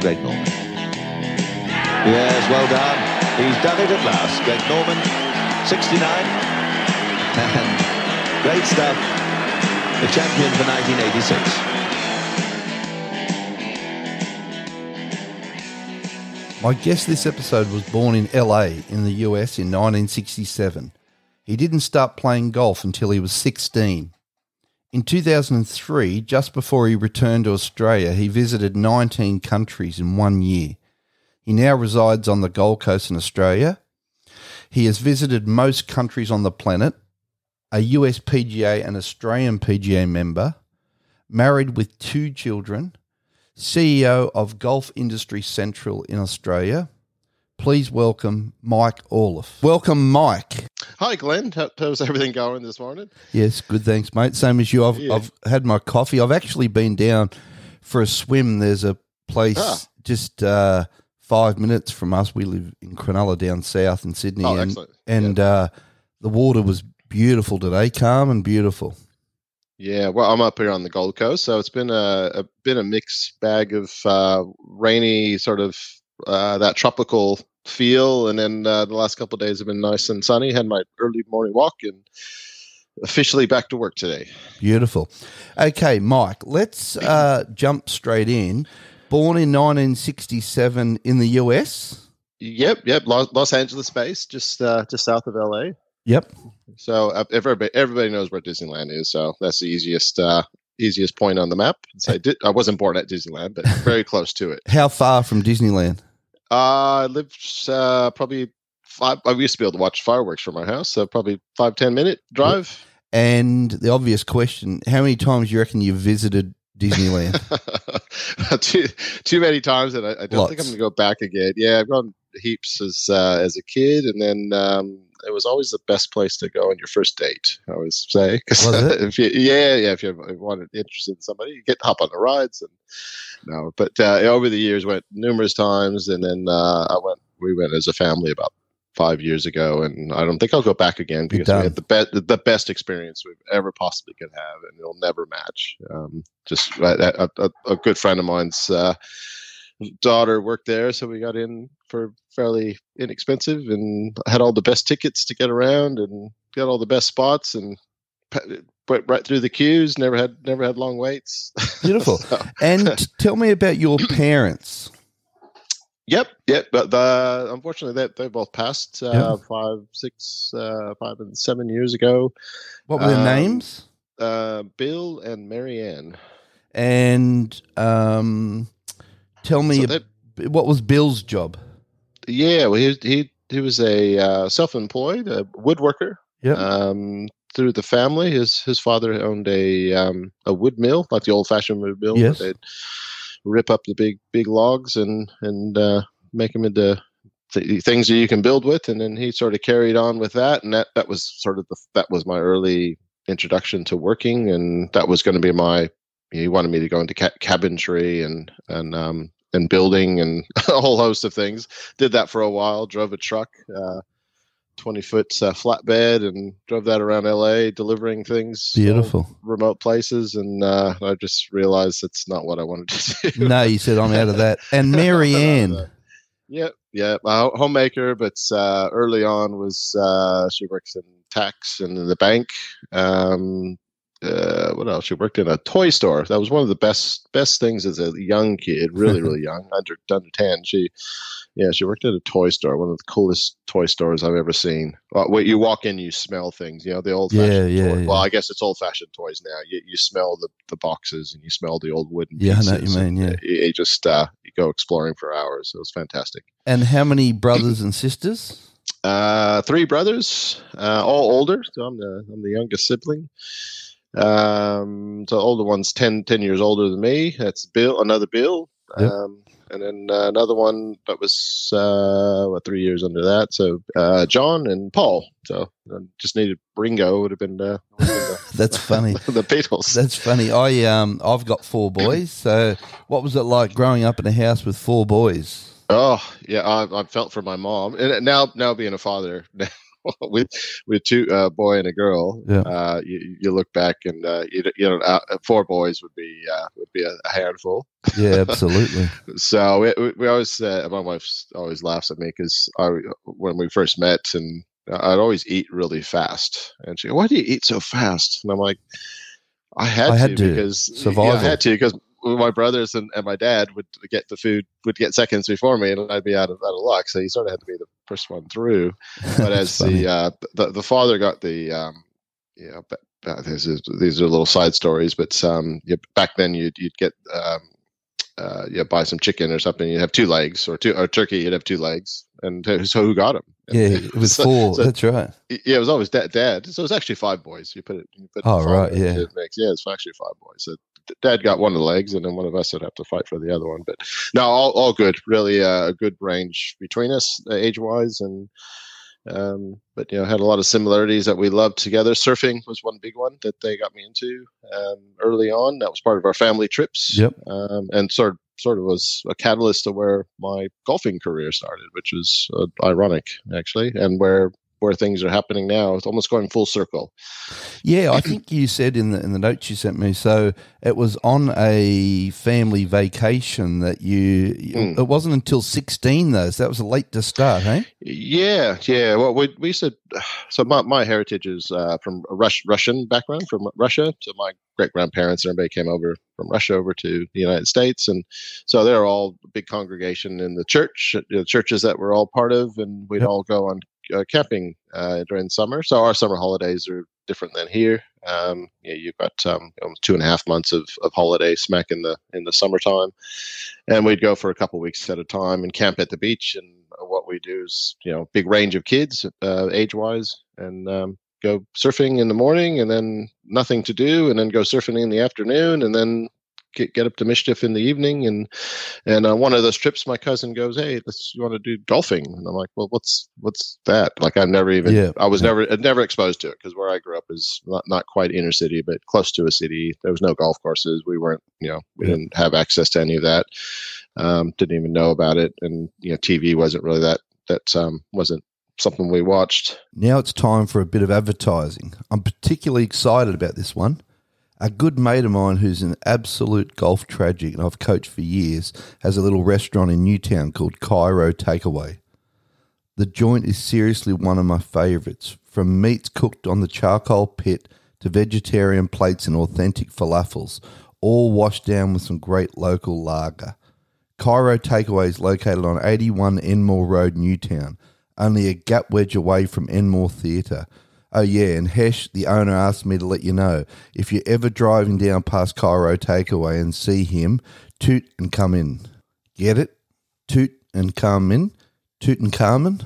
Greg Norman. Yes, well done. He's done it at last. Greg Norman, 69. And great stuff. The champion for 1986. My guest this episode was born in LA in the US in 1967. He didn't start playing golf until he was 16. In 2003, just before he returned to Australia, he visited 19 countries in one year. He now resides on the Gold Coast in Australia. He has visited most countries on the planet, a US PGA and Australian PGA member, married with two children, CEO of Golf Industry Central in Australia. Please welcome Mike Auliffe. Welcome, Mike. Hi, Glenn. How, how's everything going this morning? Yes, good. Thanks, mate. Same as you. I've, Yeah. I've had my coffee. I've actually been down for a swim. There's a place Ah. just uh, five minutes from us. We live in Cronulla down south in Sydney. Oh, and and uh, the water was beautiful today, calm and beautiful. Yeah, well, I'm up here on the Gold Coast, so it's been a, a been a mixed bag of uh, rainy, sort of uh, that tropical feel, and then uh, the last couple of days have been nice and sunny. Had my early morning walk, and officially back to work today. Beautiful. Okay, Mike, let's uh, jump straight in. Born in 1967 in the US. Yep, yep. Los, Los Angeles base, just uh, just south of LA. Yep. So uh, everybody everybody knows where Disneyland is, so that's the easiest uh, easiest point on the map. So I, did, I wasn't born at Disneyland, but very close to it. How far from Disneyland? Uh, I lived uh, probably five. I used to be able to watch fireworks from my house, so probably five ten minute drive. And the obvious question: How many times do you reckon you visited Disneyland? too too many times and I, I don't think I'm going to go back again. Yeah, I've gone heaps as uh, as a kid, and then um, it was always the best place to go on your first date. I always say, if you, yeah, yeah, if you wanted interested in somebody, you get hop on the rides and no. But uh, over the years, went numerous times, and then uh, I went. We went as a family about five years ago, and I don't think I'll go back again because we had the best the best experience we've ever possibly could have, and it'll never match. Um, just a, a, a good friend of mine's uh, daughter worked there, so we got in for fairly inexpensive and had all the best tickets to get around and got all the best spots and went right through the queues. Never had never had long waits. Beautiful. So- And tell me about your parents. Yep, yep. But the, unfortunately, they they both passed uh, five, six, uh, five, and seven years ago. What were their Um, names? Uh, Bill and Marianne. And um, tell me, So that- what was Bill's job? yeah, well, he he he was a uh, self-employed a woodworker. Yep. Um, through the family, his his father owned a um, a wood mill, like the old-fashioned wood mill. Yes. They'd rip up the big big logs and and uh, make them into th- things that you can build with, and then he sort of carried on with that, and that that was sort of the that was my early introduction to working, and that was going to be my. He wanted me to go into ca- cabinetry and and um, and building and a whole host of things. Did that for a while. Drove a truck. Uh, 20 foot uh, flatbed and drove that around LA delivering things Beautiful. remote places and uh, I just realized that's not what I wanted to do. No, you said I'm out of that. And Marianne. Ann. Yep, yeah, a homemaker, but uh, early on was uh, she works in tax and in the bank. Um, uh, what else? She worked in a toy store. That was one of the best best things as a young kid, really, really young, under under ten. She, yeah, she worked at a toy store, one of the coolest toy stores I've ever seen. Uh, where you walk in, you smell things. You know, the old fashioned. Yeah, yeah, toy. yeah. Well, I guess it's old fashioned toys now. You you smell the the boxes and you smell the old wooden. Yeah, I know what you mean, yeah. uh, You, you just uh, you go exploring for hours. It was fantastic. And how many brothers and sisters? Uh, three brothers, uh, all older. So I'm the I'm the youngest sibling. Um, so older one's 10, 10 years older than me. That's Bill, another Bill. Yep. Um, and then uh, another one that was uh, what three years under that. So uh, John and Paul. So just needed Ringo. Would have been, uh, would have been That's funny. the, the Beatles. That's funny. I um I've got four boys. So what was it like growing up in a house with four boys? Oh yeah, I, I felt for my mom, and now now being a father, with with two uh, boy and a girl, Yeah. uh, you, you look back and uh, you, you know uh, four boys would be uh, would be a, a handful. Yeah, absolutely. So we, we- always uh, my wife always laughs at me because I when we first met and I'd always eat really fast, and she, go, "Why do you eat so fast?" And I'm like, "I had, I had to, to. because yeah, I had to because my brothers and, and my dad would get the food would get seconds before me, and I'd be out of out of luck. So you sort of had to be the first one through. But as funny. the, uh, the the father got the um, you know, but, uh, this is, these are little side stories, but um, you, back then you'd you'd get um, uh, you buy some chicken or something. You'd have two legs, or two or turkey. You'd have two legs, and so who got them? yeah, it was so, four. so- That's right. yeah, it was always dad. Dad. So it was actually five boys. You put it. You put Oh, right, yeah. Mix. Yeah, it's actually five boys. So dad got one of the legs, and then one of us would have to fight for the other one. But no, all, all good. Really, uh, a good range between us, uh, age wise, and um, but you know, had a lot of similarities that we loved together. Surfing was one big one that they got me into um, early on. That was part of our family trips. Yep. Um, and sort sort of was a catalyst to where my golfing career started, which was uh, ironic actually, and where where things are happening now. It's almost going full circle. Yeah, I think you said in the in the notes you sent me. So it was on a family vacation that you. Mm. It wasn't until sixteen though. So that was late to start, hey? Yeah, yeah. Well, we we said so. My, my heritage is uh, from a Rus- Russian background, from Russia. So my great grandparents and everybody came over from Russia over to the United States, and so they're all a big congregation in the church, know, churches that we're all part of, and we'd Yep. all go on uh, camping uh, during summer. So our summer holidays are different than here. Um, yeah, you've got um, two and a half months of, of holiday smack in the in the summertime, and we'd go for a couple weeks at a time and camp at the beach. And what we do is, you know, big range of kids, uh, age wise, and um, go surfing in the morning, and then nothing to do, and then go surfing in the afternoon, and then get, get up to mischief in the evening. And and on one of those trips, my cousin goes, "Hey, let's you want to do golfing?" And I'm like, "Well, what's what's that?" Like I've never even, Yeah, I was never never exposed to it because where I grew up is not not quite inner city, but close to a city. There was no golf courses. We weren't, you know, we Yeah. didn't have access to any of that. Um, didn't even know about it, and you know, TV wasn't really that that um, wasn't something we watched. Now it's time for a bit of advertising. I'm particularly excited about this one. A good mate of mine who's an absolute golf tragic and I've coached for years has a little restaurant in Newtown called Cairo Takeaway. The joint is seriously one of my favourites, from meats cooked on the charcoal pit to vegetarian plates and authentic falafels, all washed down with some great local lager. Cairo Takeaway is located on 81 Enmore Road, Newtown, only a gap wedge away from Enmore Theatre. Oh, yeah, and Hesh, the owner, asked me to let you know if you're ever driving down past Cairo Takeaway and see him, toot and come in. Get it? Toot and come in? Toot and Carmen?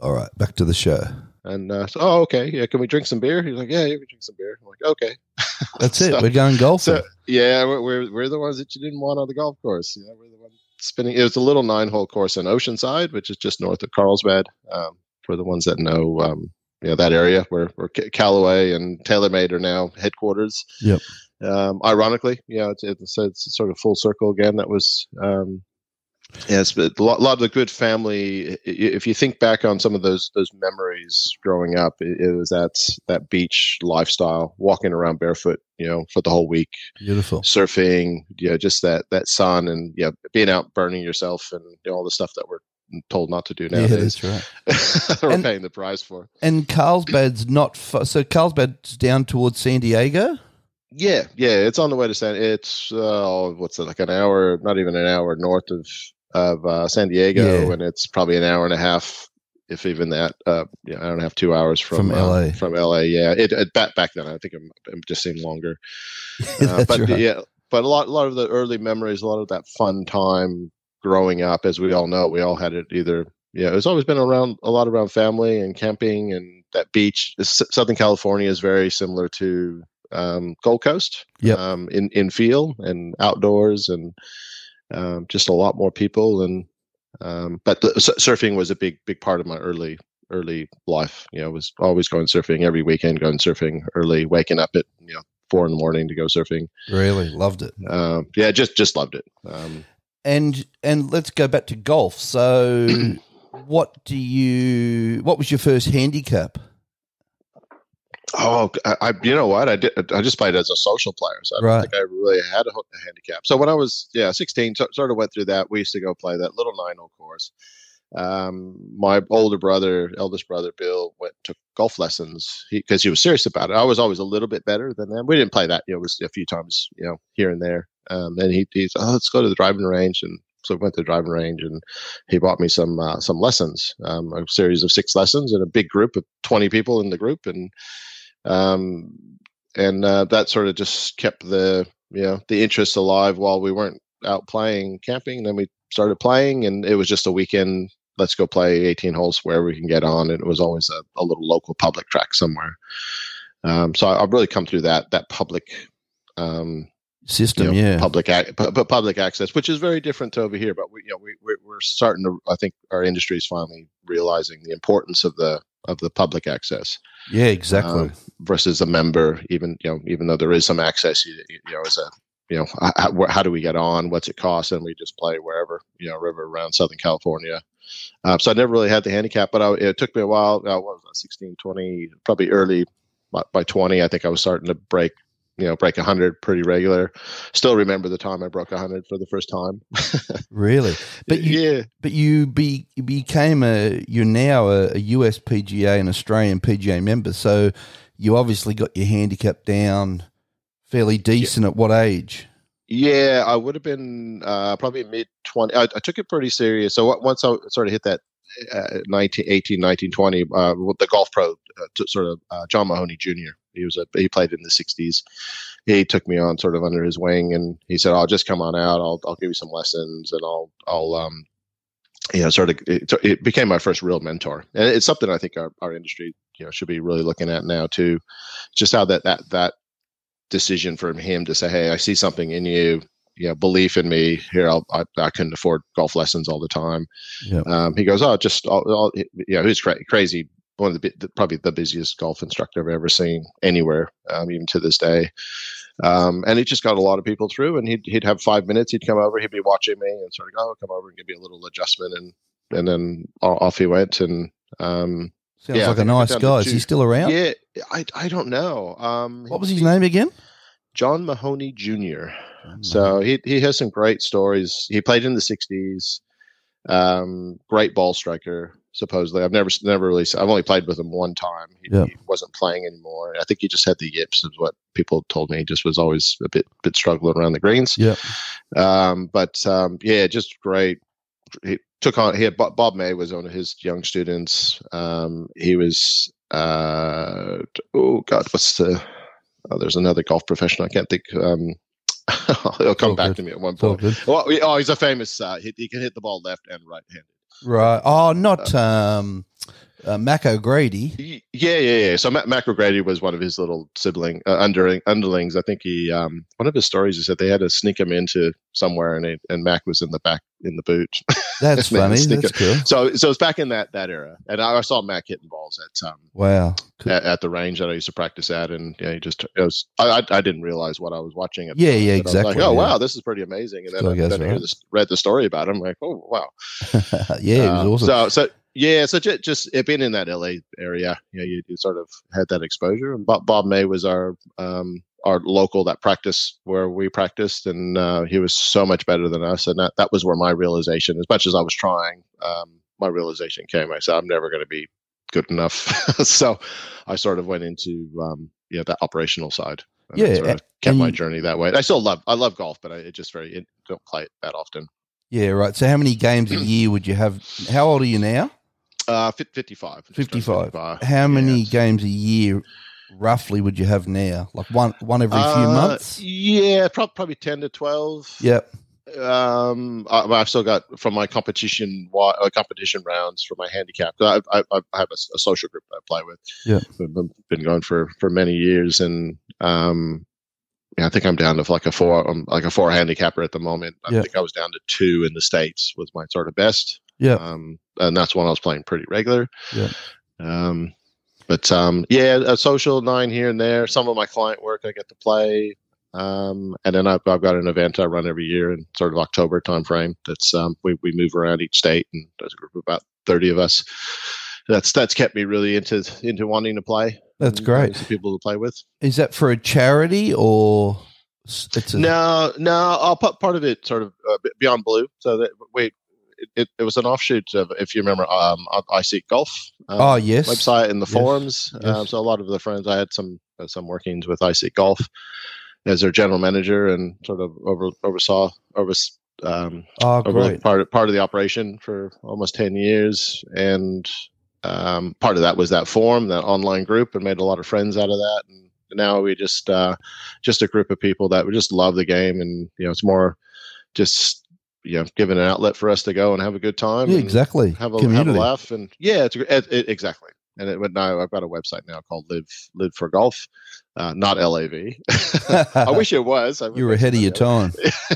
All right, back to the show. And uh, so, oh, okay, yeah, can we drink some beer? He's like, yeah, you can drink some beer. I'm like, okay. That's it. So- We're going golfing. So yeah, we're, we're the ones that you didn't want on the golf course. Know, we're the ones spinning. It was a little nine-hole course in Oceanside, which is just north of Carlsbad. Um, for the ones that know, um, you know that area where where Callaway and TaylorMade are now headquarters. Yep. Um, ironically, yeah, it's, it's, it's sort of full circle again. That was. Um, Yes, but a lot, lot of the good family. If you think back on some of those those memories growing up, it, it was that that beach lifestyle, walking around barefoot, you know, for the whole week, Beautiful. surfing, you know, just that that sun and yeah, being out burning yourself and you know, all the stuff that we're told not to do Yeah, that's right. we're And- paying the price for. And Carlsbad's not so Carlsbad's down towards San Diego. Yeah, yeah, it's on the way to San. It's uh, what's it like an hour? Not even an hour north of of uh, San Diego, Yeah. and it's probably an hour and a half, if even that. Uh, yeah, I don't have two hours from From uh, LA. from LA, yeah. It, it back back then, I think I'm just seeing longer. Uh, but right. yeah, but a lot, a lot of the early memories, a lot of that fun time growing up, as we all know, we all had it either. Yeah, it's always been around a lot around family and camping and that beach. S- Southern California is very similar to um, Gold Coast. Yep. Um, in in feel and outdoors and um, just a lot more people and um, but the, s- surfing was a big big part of my early early life. You know, was always going surfing every weekend, going surfing early, waking up at you know four in the morning to go surfing. Really loved it. Um, yeah, just just loved it. Um, And and let's go back to golf. So what do you? What was your first handicap? Oh, I, I, you know what? I did. I just played as a social player, so I don't Right. think I really had a, a handicap. So when I was yeah 16, so, sort of went through that. We used to go play that little nine hole course. Um, my older brother, eldest brother Bill, went took golf lessons because he, was serious about it. I was always a little bit better than them. We didn't play that. You know, it was a few times, you know, here and there. Um, and he he's oh, let's go to the driving range and. So we went to the driving range, and he bought me some uh, some lessons, um, a series of six lessons, in a big group of twenty people in the group, and um, and uh, that sort of just kept the you know the interest alive while we weren't out playing camping. And then we started playing, and it was just a weekend. Let's go play 18 holes wherever we can get on. And it was always a, a little local public track somewhere. Um, so I, I've really come through that that public um, you System, know, yeah. public ac- pu- pu- public access, which is very different to over here. But we, you know, we we're, we're starting to. I think our industry is finally realizing the importance of the of the public access yeah, exactly. um, versus a member. Even you know, even though there is some access, you, you know, as a you know, how, how do we get on? What's it cost? And we just play wherever you know, river around Southern California. Uh, so I never really had the handicap, but I, it took me a while. I was that? 16, 20, probably early by, by 20. I think I was starting to break. You know, break 100 pretty regular. Still remember the time I broke 100 for the first time. really, but you, yeah, but you be you became a you're now a, a US PGA and Australian PGA member, so you obviously got your handicap down fairly decent at what age? Yeah, I would have been uh, probably mid 20. I, I took it pretty serious. So once I sort of hit that uh, 19, 18, 19, 20, uh, the golf pro, uh, sort of uh, John Mahoney Jr., he was a, he played in the 60s. He took me on sort of under his wing and he said, I'll just come on out. I'll, I'll give you some lessons and I'll, I'll, um, you know, sort of, it, it became my first real mentor. And it's something I think our, our industry, you know, should be really looking at now too. Just how that, that, that, decision from him to say, "Hey, I see something in you. You know, belief in me. Here, I'll, I I couldn't afford golf lessons all the time." Yeah. Um, he goes, "Oh, just I'll, I'll, you know, he's cra- crazy. One of the, probably the busiest golf instructor I've ever seen anywhere, um, even to this day." Um, and he just got a lot of people through, and he'd he'd have five minutes. He'd come over, he'd be watching me, and sort of go, oh, "Come over and give me a little adjustment," and and then off he went. And um, Sounds Yeah, like a nice guy. Is he still around? yeah, I I don't know. Um, What was his name again? John Mahoney Jr. So he he has some great stories. He played in the '60s. Um, great ball striker, supposedly. I've never never really. I've only played with him one time. He, Yeah. he wasn't playing anymore. I think he just had the yips, is what people told me. He just was always a bit bit struggling around the greens. Yeah. Um, but um, yeah, just great. He took on. He had Bob, May was one of his young students. Um, he was. Uh, oh God, what's the? Oh, there's another golf professional. I can't think. Um, it'll come all back good. to me at one point. good. Well, oh, he's a famous. Uh, he, he can hit the ball left and right handed. Right. Oh, not um, uh, Mac O'Grady. Yeah, yeah, yeah. So Matt, Mac O'Grady was one of his little sibling uh, underling, underlings. I think he um, one of his stories is that they had to sneak him into somewhere, and it, and Mac was in the back in the boot. That's funny. That's cool. so so it's back in that that era, and I, I saw Mac hitting balls at um Wow. Cool. at, at the range that I used to practice at, and yeah, he just it was I, I didn't realize what I was watching. At Yeah, time, yeah, but I was exactly, like, oh yeah. wow, this is pretty amazing. And then, I guess, then I this, read the story about him. I'm like, oh wow, yeah, it Um, was awesome. So, so yeah, so just, just it being in that LA area, you know, you, you sort of had that exposure. And Bob, Bob May was our um, our local that practiced where we practiced, and uh, he was so much better than us. And that that was where my realization, as much as I was trying, um, my realization came. I said, I'm never going to be good enough. so, I sort of went into um, yeah that operational side. And Yeah, sort of kept my journey that way. I still love I love golf, but I it just very it, don't play it that often. yeah, right. So, how many games a year would you have? How old are you now? Uh, 55. 55. 55. How many games a year, roughly, would you have now? Like one, one every few Uh, months. Yeah, prob- probably ten to twelve. Yep. Um, I, I've still got from my competition uh, competition rounds for my handicap. I, I, I have a social group I play with. Yeah. Been, been going for for many years, and um, yeah, I think I'm down to like a four, um, like a four handicapper at the moment. I Yeah. think I was down to two in the states was my sort of best. Yeah. Um, and that's when I was playing pretty regular. Yeah. Um, but um, yeah, a social nine here and there. Some of my client work I get to play. Um, and then I've, I've got an event I run every year in sort of October timeframe. That's um, we we move around each state, and there's a group of about thirty of us. That's that's kept me really into into wanting to play. That's great. some people to play with. Is that for a charity or it's a, No, no, I'll put part of it sort of uh, beyond blue. So that wait, it, it, was an offshoot of if you remember, um, I, iSeekGolf. Um, Oh yes. website and the Yes, forums. Um, so a lot of the friends I had some uh, some workings with I iSeekGolf as their general manager and sort of over oversaw over um, Oh great. part of, part of the operation for almost ten years, and um, part of that was that forum, that online group, and made a lot of friends out of that. And now we just uh, just a group of people that we just love the game, and you know it's more just you know giving an outlet for us to go and have a good time. Yeah, exactly. have a Community. have a laugh and yeah it's it, it, exactly and it went now i've got a website now called live live for golf uh, not lav i wish it was you were ahead of your time.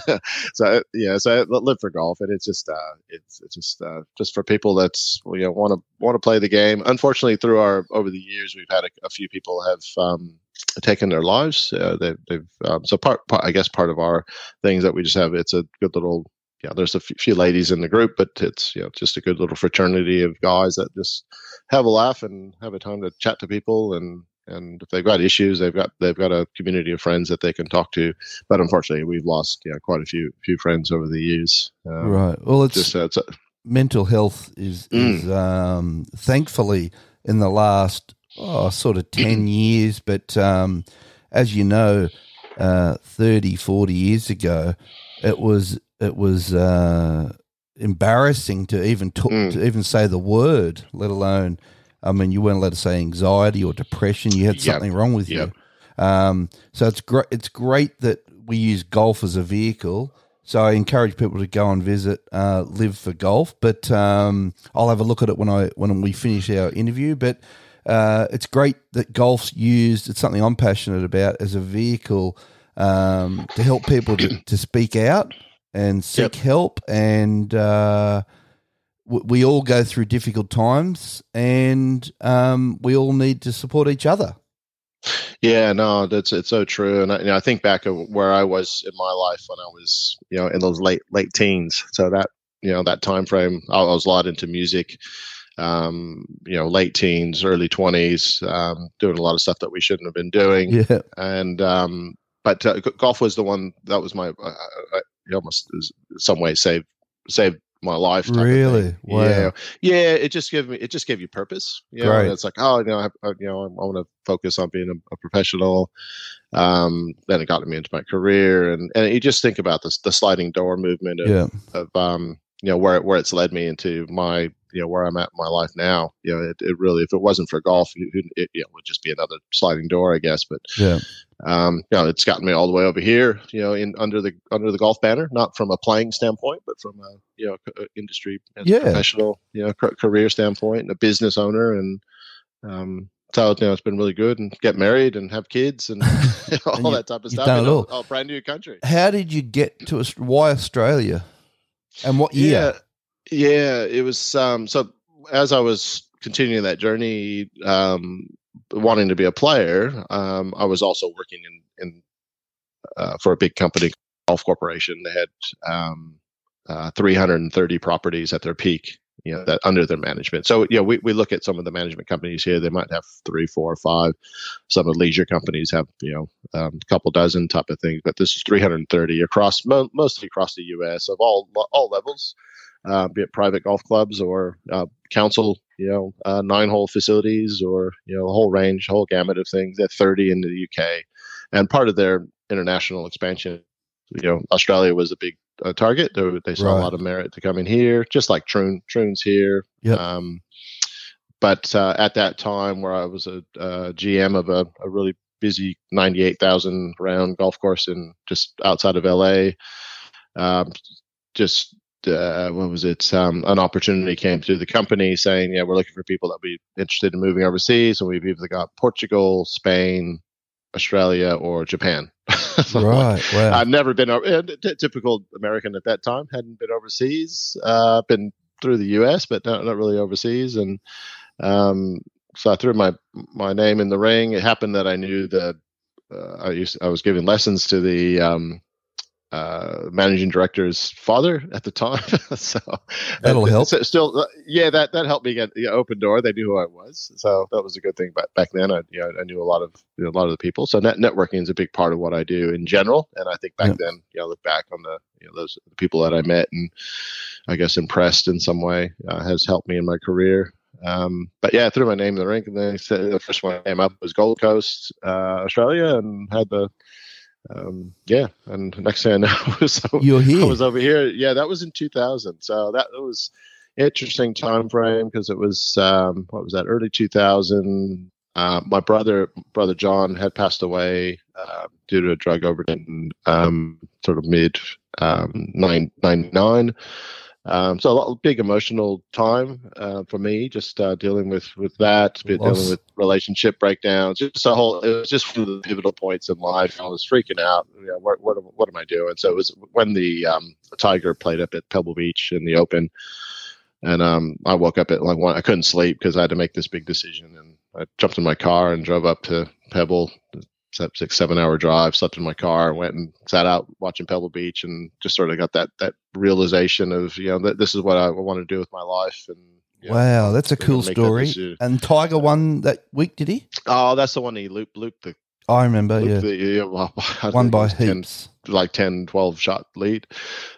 so uh, yeah so live for golf and it's just uh it's, it's just uh just for people that's you know want to want to play the game unfortunately through our over the years we've had a, a few people have um taken their lives uh, they, they've um, so part, part i guess part of our things that we just have it's a good little yeah, there's a f- few ladies in the group, but it's you know just a good little fraternity of guys that just have a laugh and have a time to chat to people and and if they've got issues, they've got they've got a community of friends that they can talk to. But unfortunately, we've lost yeah quite a few few friends over the years. Um, right. Well, it's Just uh, it's, mental health is, Mm. is um, thankfully in the last oh, sort of 10 years but um, as you know uh, 30 40 years ago it was it was uh, embarrassing to even talk, Mm. to even say the word let alone I mean you weren't allowed to say anxiety or depression you had Yep. something wrong with Yep. you um, so it's great it's great that we use golf as a vehicle so I encourage people to go and visit uh, Live for Golf. But um, I'll have a look at it when I when we finish our interview. But uh, it's great that golf's used. It's something I'm passionate about as a vehicle um, to help people to, to speak out and seek Yep. help. And uh, w- we all go through difficult times, and um, we all need to support each other. Yeah, no, that's it's so true, and I, you know, I think back of where I was in my life when I was, you know, in those late late teens. So that you know that time frame, I was a lot into music, um, you know, late teens, early twenties, um, doing a lot of stuff that we shouldn't have been doing, Yeah, and um, but uh, golf was the one that was my, uh, uh, it almost is- some way saved saved my life. type of thing. really. Wow. Yeah, yeah. It just gave me. It just gave you purpose. You know, Right. and it's like, oh, you know, I, I- you know, I, want to focus on being a, a professional. Um, then it got me into my career, and and you just think about this, the sliding door movement of, Yeah. of um, you know, where where it's led me into my, you know, where I'm at in my life now. You know, it, it really, if it wasn't for golf, it, it, know, would just be another sliding door, I guess. But Yeah. Um, you know, it's gotten me all the way over here, you know, in under the under the golf banner, not from a playing standpoint, but from a you know c- uh, industry and Yeah. professional, you know, ca- career standpoint, and a business owner, and um, so you know, it's been really good, and get married and have kids and all And you- that type of stuff. done it a- all. a brand new country. How did you get to why Australia, and what year? Yeah, yeah. It was um, so as I was continuing that journey, um, wanting to be a player, um, I was also working in in uh, for a big company, Golf Corporation. They had um, uh, 330 properties at their peak. You know that under their management. So yeah, we, we look at some of the management companies here. They might have three, four, five. Some of the leisure companies have you know um, a couple dozen type of things. But this is 330 across mo- mostly across the U.S. of all all levels uh, be it private golf clubs or uh, council, you know, uh, nine hole facilities or, you know, a whole range, whole gamut of things. They're 30 in the UK. And part of their international expansion, you know, Australia was a big uh, target. They, they saw Right. a lot of merit to come in here, just like Troon, Troon's here. Yep. Um, but uh, at that time, where I was a, uh GM of a, a really busy 98,000 round golf course in just outside of LA, um, just uh, what was it? Um, an opportunity came through the company saying, "Yeah, we're looking for people that would be interested in moving overseas, and we've either got Portugal, Spain, Australia, or Japan." Right. Wow. I'd never been over. typical American at that time. Hadn't been overseas. Uh, been through the U.S., but not, not really overseas. And um, so I threw my my name in the ring. It happened that I knew that uh, I used I was giving lessons to the um, uh, managing director's father at the time. so That'll help. So still, uh, yeah, that that helped me get the open door. They knew who I was, so that was a good thing. But back then, I you know, I knew a lot of you know, a lot of the people. So net, networking is a big part of what I do in general. And I think back Yeah. then, you know, look back on the you know those the people that I met and I guess impressed in some way uh, has helped me in my career. Um, but yeah, I threw my name in the ring, and then the first one that came up was Gold Coast, uh, Australia, and had the um, yeah. And next thing I know, was You're here. I was over here. Yeah, that was in 2000. So that, was interesting time frame because it was um, what was that? Early 2000. Uh, my brother, brother John, had passed away uh, due to a drug overdose. Um, sort of mid um, nine ninety nine. Um, so a lot, big emotional time uh, for me, just uh, dealing with with that, dealing with relationship breakdowns, just a whole. It was just one of the pivotal points in life. I was freaking out. You know, what what what am I doing? So it was when the um, Tiger played up at Pebble Beach in the Open, and um, I woke up at like one. I couldn't sleep because I had to make this big decision, and I jumped in my car and drove up to Pebble. Six seven hour drive, slept in my car, went and sat out watching Pebble Beach, and just sort of got that that realization of you know that this is what I want to do with my life, and know, Wow, that's a cool that story. And Tiger won that week, did he? Oh, that's the one he looped looped the, I remember, yeah. the yeah, well, Won by was 10 heaps. like 10, 12 shot lead.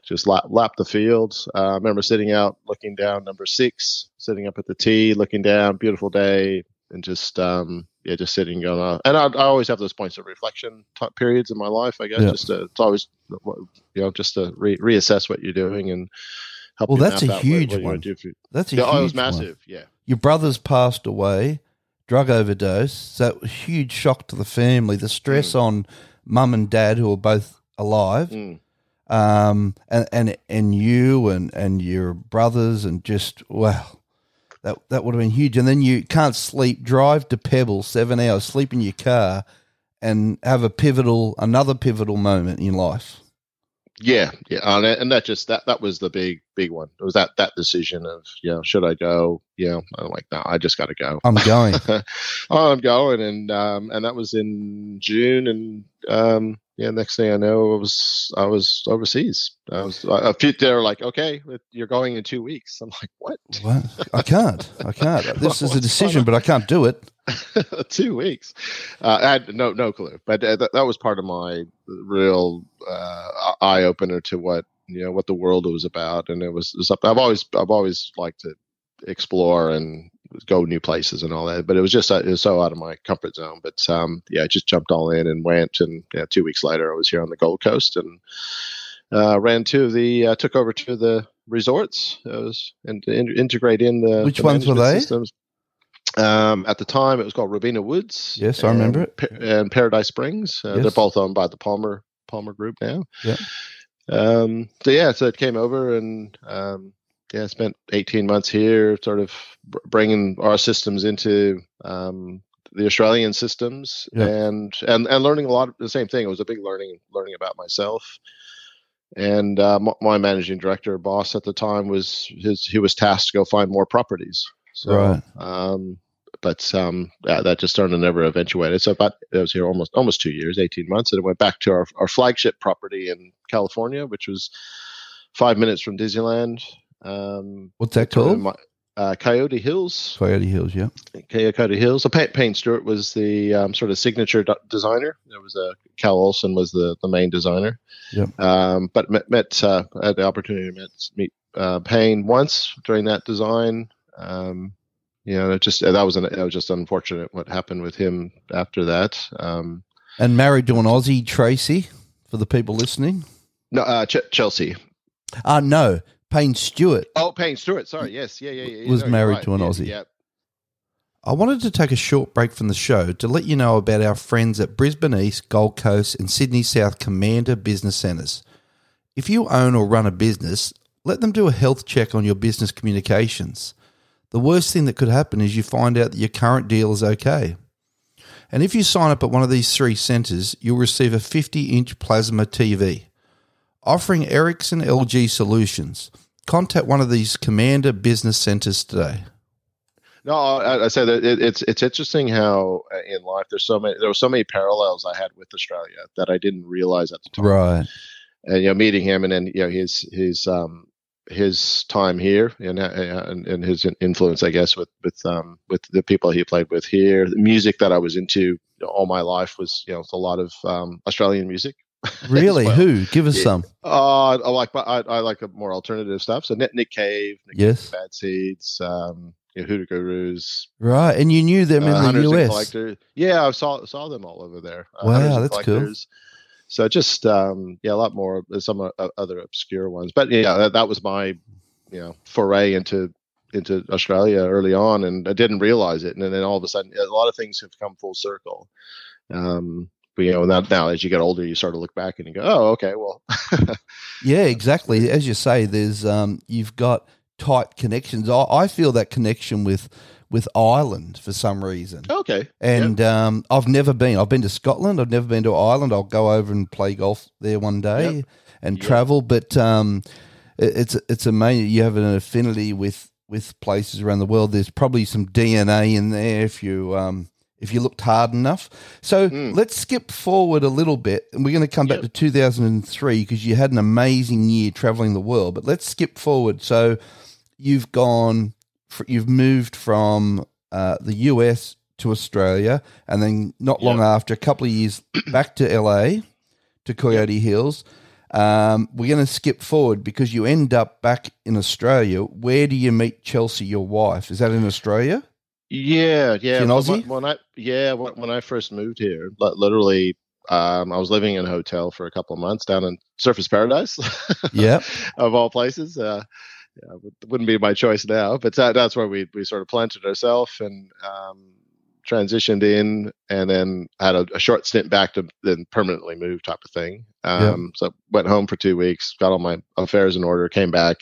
Just lap, lap the field. Uh, I remember sitting out, looking down number six, sitting up at the tee, looking down, beautiful day, and just um, yeah, just sitting going on. And I, I always have those points of reflection type periods in my life. I guess Yeah. just to, it's always you know just to re- reassess what you're doing and help. Well, that's a what- huge what one. That's a Yeah, huge oh, it was one. massive. Yeah. Your brother's passed away, drug overdose. So it was a huge shock to the family. The stress on mum and dad, who are both alive, Mm. um, and, and and you and, and your brothers, and just wow, that that would have been huge. And then you can't sleep, drive to Pebble seven hours, sleep in your car, and have a pivotal, another pivotal moment in life. Yeah, yeah, and, and that just that that was the big big one. It was that that decision of you know should I go? You know, I'm like no, I just got to go. I'm going. I'm going, and um, and that was in June, and um, yeah, next thing I know, I was I was overseas. I was a few. They're like, okay, you're going in two weeks. I'm like, what? What? I can't. I can't. This is a decision, but I can't do it. two weeks. Uh, I had no no clue, but uh, that, that was part of my real uh, eye opener to what you know what the world was about, and it was, it was something I've always I've always liked to explore and go new places and all that, but it was just uh, it was so out of my comfort zone. But um, yeah, I just jumped all in and went, and yeah, two weeks later I was here on the Gold Coast and uh, ran to the uh, took over to the resorts. I was and to in, integrate in the Which the ones were they? Systems. Um, at the time, it was called Robina Woods. Yes, I remember it. Pa- and Paradise Springs. Uh, They're both owned by the Palmer Palmer Group now. Yeah. Um, so yeah, so it came over and um, yeah, spent 18 months here, sort of bringing our systems into um, the Australian systems Yeah. and and and learning a lot of the same thing. It was a big learning learning about myself. And uh, my managing director, boss at the time, was his. He was tasked to go find more properties. So, Right. um, but um, yeah, that just started to never eventuated. So about I was here almost almost two years, eighteen months, and it went back to our our flagship property in California, which was five minutes from Disneyland. Um, What's that called? my- uh, Coyote Hills. Coyote Hills, yeah. Coyote Hills. So Payne, Payne Stewart was the um, sort of signature d- designer. There was a Cal Olson was the, the main designer. Yep. Um, but met, met uh, had the opportunity to met, meet uh, Payne once during that design. Um, you know, it just that was an, it was just unfortunate what happened with him after that. Um, And married to an Aussie, Tracy, for the people listening. no, uh, Ch- Chelsea. Uh, no, Payne Stewart. Oh, Payne Stewart. Sorry. Yes. Yeah. Yeah. yeah. Was No, married right. to an Yeah, Aussie. Yeah. I wanted to take a short break from the show to let you know about our friends at Brisbane East, Gold Coast, and Sydney South Commander Business Centres. If you own or run a business, let them do a health check on your business communications. The worst thing that could happen is you find out that your current deal is okay. And if you sign up at one of these three centres, you'll receive a 50 inch plasma TV. Offering Ericsson LG solutions, contact one of these Commander Business Centres today. No, I, I said that it, it's it's interesting how uh, in life there's so many there were so many parallels I had with Australia that I didn't realize at the time. Right. and you know meeting him and then you know his his um his time here and, uh, and, and his influence, I guess, with with um, with the people he played with here. The music that I was into all my life was, you know, a lot of um, Australian music. Really? well. Who? Give us yeah. some. Uh, I like I, I like more alternative stuff. So Nick, Nick Cave, Nick yes, Bad Seeds, um, Hoodoo Gurus. Right, and you knew them uh, in the US. Yeah, I saw saw them all over there. Uh, wow, that's cool. So just um, yeah, a lot more some uh, other obscure ones, but yeah, that, that was my you know foray into into Australia early on, and I didn't realize it, and then all of a sudden, a lot of things have come full circle. Um, you know, now, now as you get older, you sort of look back and you go, "Oh, okay, well." yeah, exactly. As you say, there's um, you've got tight connections. I, I feel that connection with with Ireland for some reason. Okay. And um, I've never been. I've been to Scotland. I've never been to Ireland. I'll go over and play golf there one day yep. and yep. travel. But um, it, it's it's amazing. You have an affinity with with places around the world. There's probably some DNA in there if you um, if you looked hard enough. So mm. let's skip forward a little bit, and we're going to come back to 2003 because you had an amazing year traveling the world. But let's skip forward. So you've gone you've moved from uh, the US to Australia, and then not long after, a couple of years back to LA to Coyote Hills. Um, we're going to skip forward because you end up back in Australia. Where do you meet Chelsea, your wife? Is that in Australia? Yeah, yeah. When, when I yeah when, when, I first moved here, literally, um, I was living in a hotel for a couple of months down in Surfers Paradise. yeah, of all places. Uh, yeah, wouldn't be my choice now, but that, that's where we we sort of planted ourselves and um, transitioned in, and then had a, a, short stint back to then permanently move type of thing. Um, So went home for two weeks, got all my affairs in order, came back,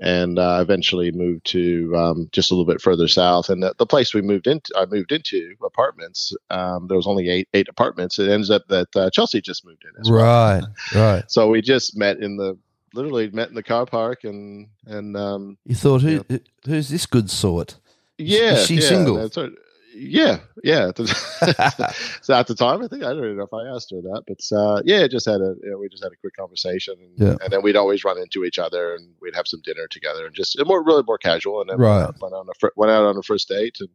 and uh, eventually moved to um, just a little bit further south. And the, the, place we moved into, I moved into apartments. Um, there was only eight eight apartments. It ends up that uh, Chelsea just moved in. right, well. right. So we just met in the literally met in the car park and and um, you thought who you who's this good sort? Yeah, Is she yeah, single. Yeah, yeah. so at the time, I think I don't even know if I asked her that, but uh, yeah, just had a you know, we just had a quick conversation, and, yeah. and, then we'd always run into each other, and we'd have some dinner together, and just more really more casual, and then right. went on a went out on a first date, and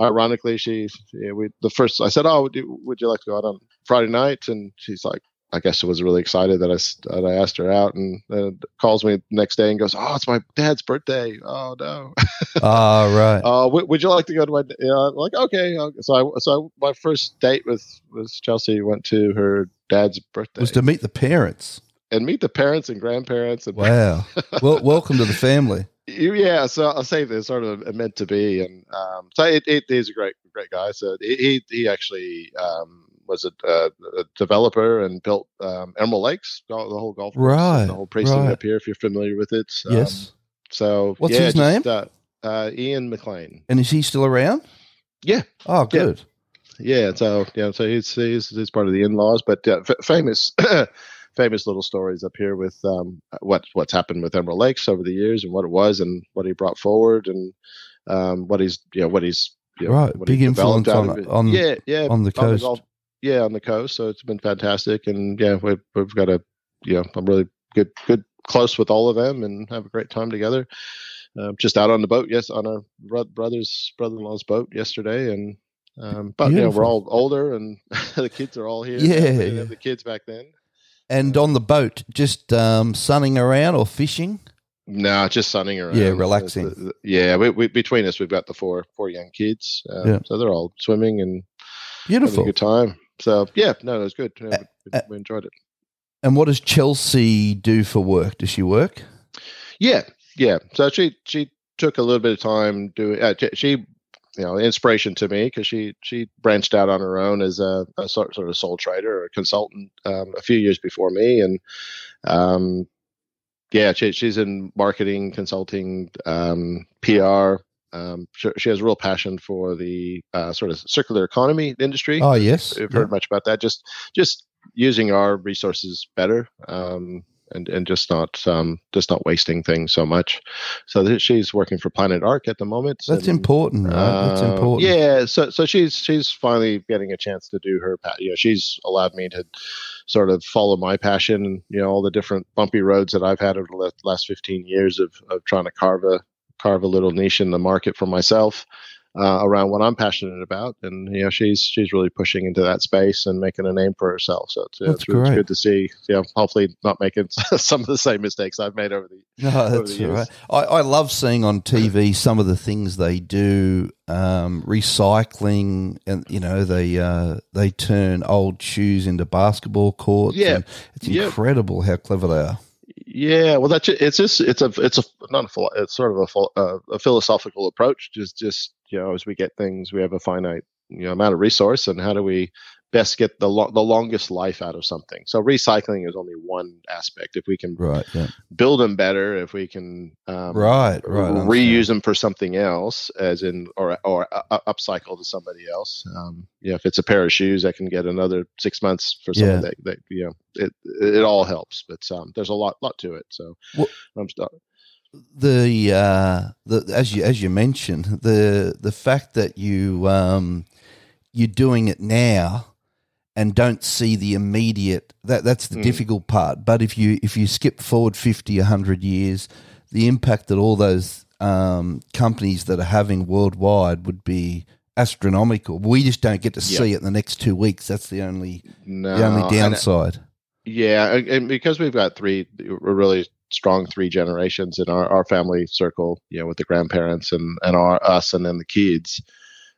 ironically, she yeah, we the first I said, oh, would you, would you like to go out on Friday night, and she's like, I guess she was really excited that I that I asked her out, and uh, calls me next day and goes, "Oh, it's my dad's birthday. Oh no." Oh right. uh, w- would you like to go to my? You know, like okay. So I so my first date with with Chelsea went to her dad's birthday. Was to meet the parents and meet the parents and grandparents. And wow. well, welcome to the family. Yeah, so I'll say this sort of meant to be, and um, so it, it is a great, great guy. So he he actually um, was a, uh, a developer and built um, Emerald Lakes, the whole golf course, right, the whole precinct right. up here. If you're familiar with it, um, yes. So what's yeah, his just, name? Uh, uh, Ian McLean. And is he still around? Yeah. Oh, good. Yeah. yeah so yeah, so he's he's, he's part of the in-laws, but f- famous. famous little stories up here with um, what what's happened with Emerald Lakes over the years and what it was and what he brought forward and um, what he's you know what he's you know, right big influence on, on yeah yeah on the coast on the yeah, on the coast. So it's been fantastic, and yeah, we've we've got a you know I'm really good good close with all of them and have a great time together. Uh, just out on the boat, yes, on our brother's brother-in-law's boat yesterday, and um, but Beautiful. you know we're all older, and the kids are all here. Yeah, the kids back then. And on the boat, just um, sunning around or fishing. No, just sunning around. Yeah, relaxing. The, the, yeah, we, we, between us, we've got the four four young kids. Um, yeah. So they're all swimming and beautiful. good time. So yeah, no, it was good. Yeah, we, we, enjoyed it. And what does Chelsea do for work? Does she work? Yeah, yeah. So she she took a little bit of time doing. Uh, she you know inspiration to me because she she branched out on her own as a, a sort, sort of sole trader or a consultant um, a few years before me and um, yeah she, she's in marketing consulting um, pr um, she, she, has a real passion for the uh, sort of circular economy industry. Oh yes, we've heard yeah. much about that. Just just using our resources better, um, and and just not um, just not wasting things so much. So th- she's working for Planet Ark at the moment. That's and, important, right? That's uh, important. Yeah, so so she's she's finally getting a chance to do her. You know, she's allowed me to sort of follow my passion. You know, all the different bumpy roads that I've had over the last fifteen years of of trying to carve a carve a little niche in the market for myself. Uh, around what I'm passionate about, and you know she's she's really pushing into that space and making a name for herself. So it's, it's, it's great. good to see. You know, hopefully not making some of the same mistakes I've made over the No, that's the years. right. I, I love seeing on TV some of the things they do, um, recycling, and you know they uh, they turn old shoes into basketball courts. Yeah. it's Yeah. incredible how clever they are. Yeah, well, that's it's just it's a it's a not a it's sort of a uh, a philosophical approach. Just just you know, as we get things, we have a finite you know amount of resource, and how do we best get the lo- the longest life out of something? So recycling is only one aspect. If we can Right. Yeah. build them better, if we can um, Right. Right. Reuse them for something else, as in or or uh, uh, upcycle to somebody else. Um, yeah, if it's a pair of shoes, I can get another six months for someone Yeah. that, that you know it it all helps. But um, there's a lot lot to it. So Well- I'm st- the uh the as you as you mentioned the the fact that you um you're doing it now and don't see the immediate that that's the Mm. difficult part but if you if you skip forward 50 100 years the impact that all those um companies that are having worldwide would be astronomical we just don't get to Yeah. see it in the next 2 weeks that's the only no, the only and- downside yeah, and, and because we've got three we're really strong three generations in our, our family circle, you know, with the grandparents and and our us and then the kids.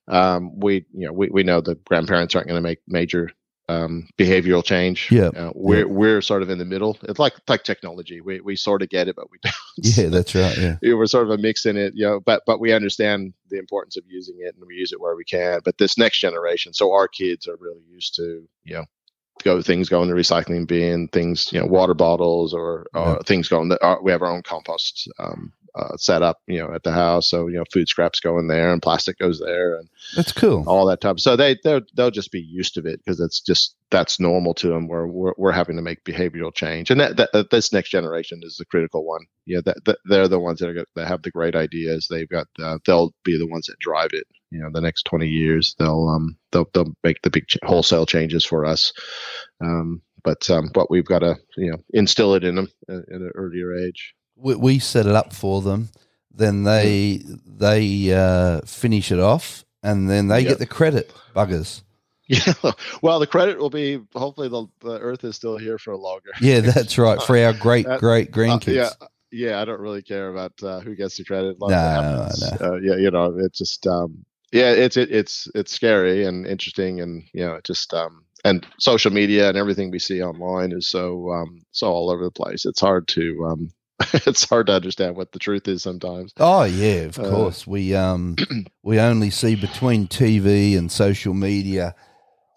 Um, we you know we, we know the grandparents aren't going to make major um, behavioral change. Yeah, uh, we're we're sort of in the middle. It's like like technology. We we sort of get it, but we don't. yeah that's right yeah Yeah, we're sort of a mix in it, you know, but but we understand the importance of using it and we use it where we can. But this next generation, so our kids are really used to, you know, go things go in the recycling bin, things, you know, water bottles or, or things go in the, uh, we have our own compost um, uh, set up, you know, at the house. So, you know, food scraps go in there and plastic goes there and that's cool all that type. So they they'll they'll just be used to it because it's just that's normal to them. Where we're, we're having to make behavioral change, and that, that that this next generation is the critical one. Yeah, that, that they're the ones that are that have the great ideas. They've got uh, they'll be the ones that drive it. You know, the next twenty years they'll um they'll they'll make the big ch- wholesale changes for us. Um, but um, but we've got to you know instill it in them at, at an earlier age. We, we set it up for them. Then they they uh, finish it off, and then they Yep. get the credit. Buggers. Yeah. Well, the credit will be hopefully the the Earth is still here for a longer. Yeah, that's right. For our great That- great Uh, grandkids. yeah, yeah. I don't really care about uh, who gets the credit. No, that no. Uh, yeah, you know, it's just um, yeah, it's it, it's it's scary and interesting, and you know, it just um, and social media and everything we see online is so um, so all over the place. It's hard to um, it's hard to understand what the truth is sometimes. Oh yeah, of Uh, course. We um we only see between TV and social media.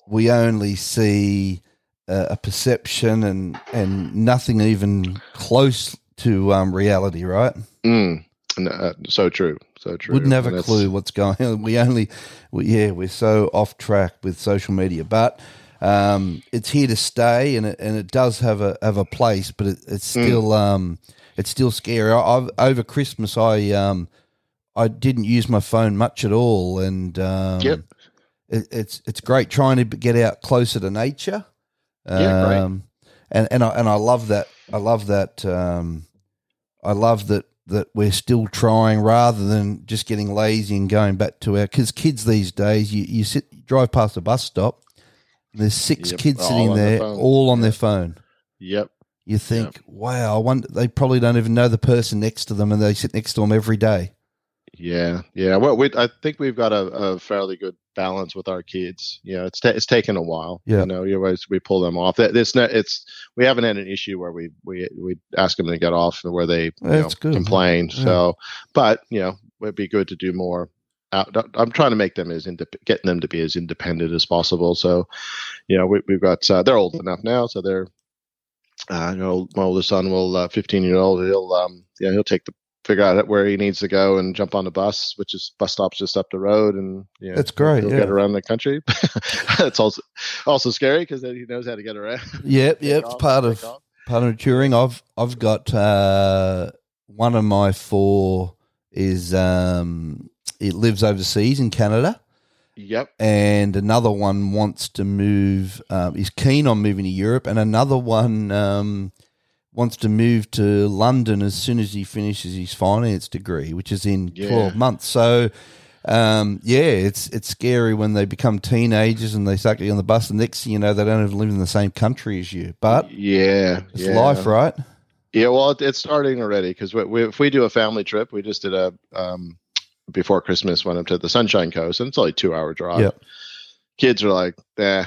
We only see uh, a perception and and nothing even close to um, reality, right? Mm. No, uh, so true, so true. We wouldn't have a And clue what's going on. We only, we, yeah, we're so off track with social media, but um, it's here to stay, and it, and it does have a have a place, but it, it's Mm. still um, it's still scary. I, I've, over Christmas, I um, I didn't use my phone much at all, and um, Yep. it, it's it's great trying to get out closer to nature. Yeah, great. Um, and and I and I love that. I love that. Um, I love that that we're still trying rather than just getting lazy and going back to our because kids these days you, you sit you drive past a bus stop there's six Yep, kids sitting there phone. all on Yeah. their phone Yep. You think wow I wonder they probably don't even know the person next to them and they sit next to them every day Yeah, yeah. Well, we, I think we've got a, a fairly good balance with our kids. You know, it's ta- it's taken a while. Yeah. You know, you always we pull them off. It- It's not. It's we haven't had an issue where we we we ask them to get off and where they know, good. complain. Yeah. So, but you know, it'd be good to do more. Out, I'm trying to make them as getting them to be as independent as possible. So, you know, we, we've got uh, they're old enough now, so they're. Uh, you know, my oldest son will, uh, 15 year old, he'll, um, yeah, he'll take the figure out where he needs to go and jump on the bus, which is bus stops just up the road, and you know, That's great, He'll yeah. get around the country. it's also also scary because then he knows how to get around. yep yep off, part of off. of touring. I've I've got uh, one of my four is um, it lives overseas in Canada. Yep. and another one wants to move. Um, is keen on moving to Europe, and another one um, wants to move to London as soon as he finishes his finance degree, which is in Yeah. twelve months. So. Um, yeah, it's it's scary when they become teenagers and they start getting on the bus. And next thing you know, they don't even live in the same country as you. But yeah, it's yeah. life, right? Yeah, well, it's starting already because if we do a family trip, we just did a um, before Christmas went up to the Sunshine Coast, and it's only a two hour drive. Yep. Kids are like, eh,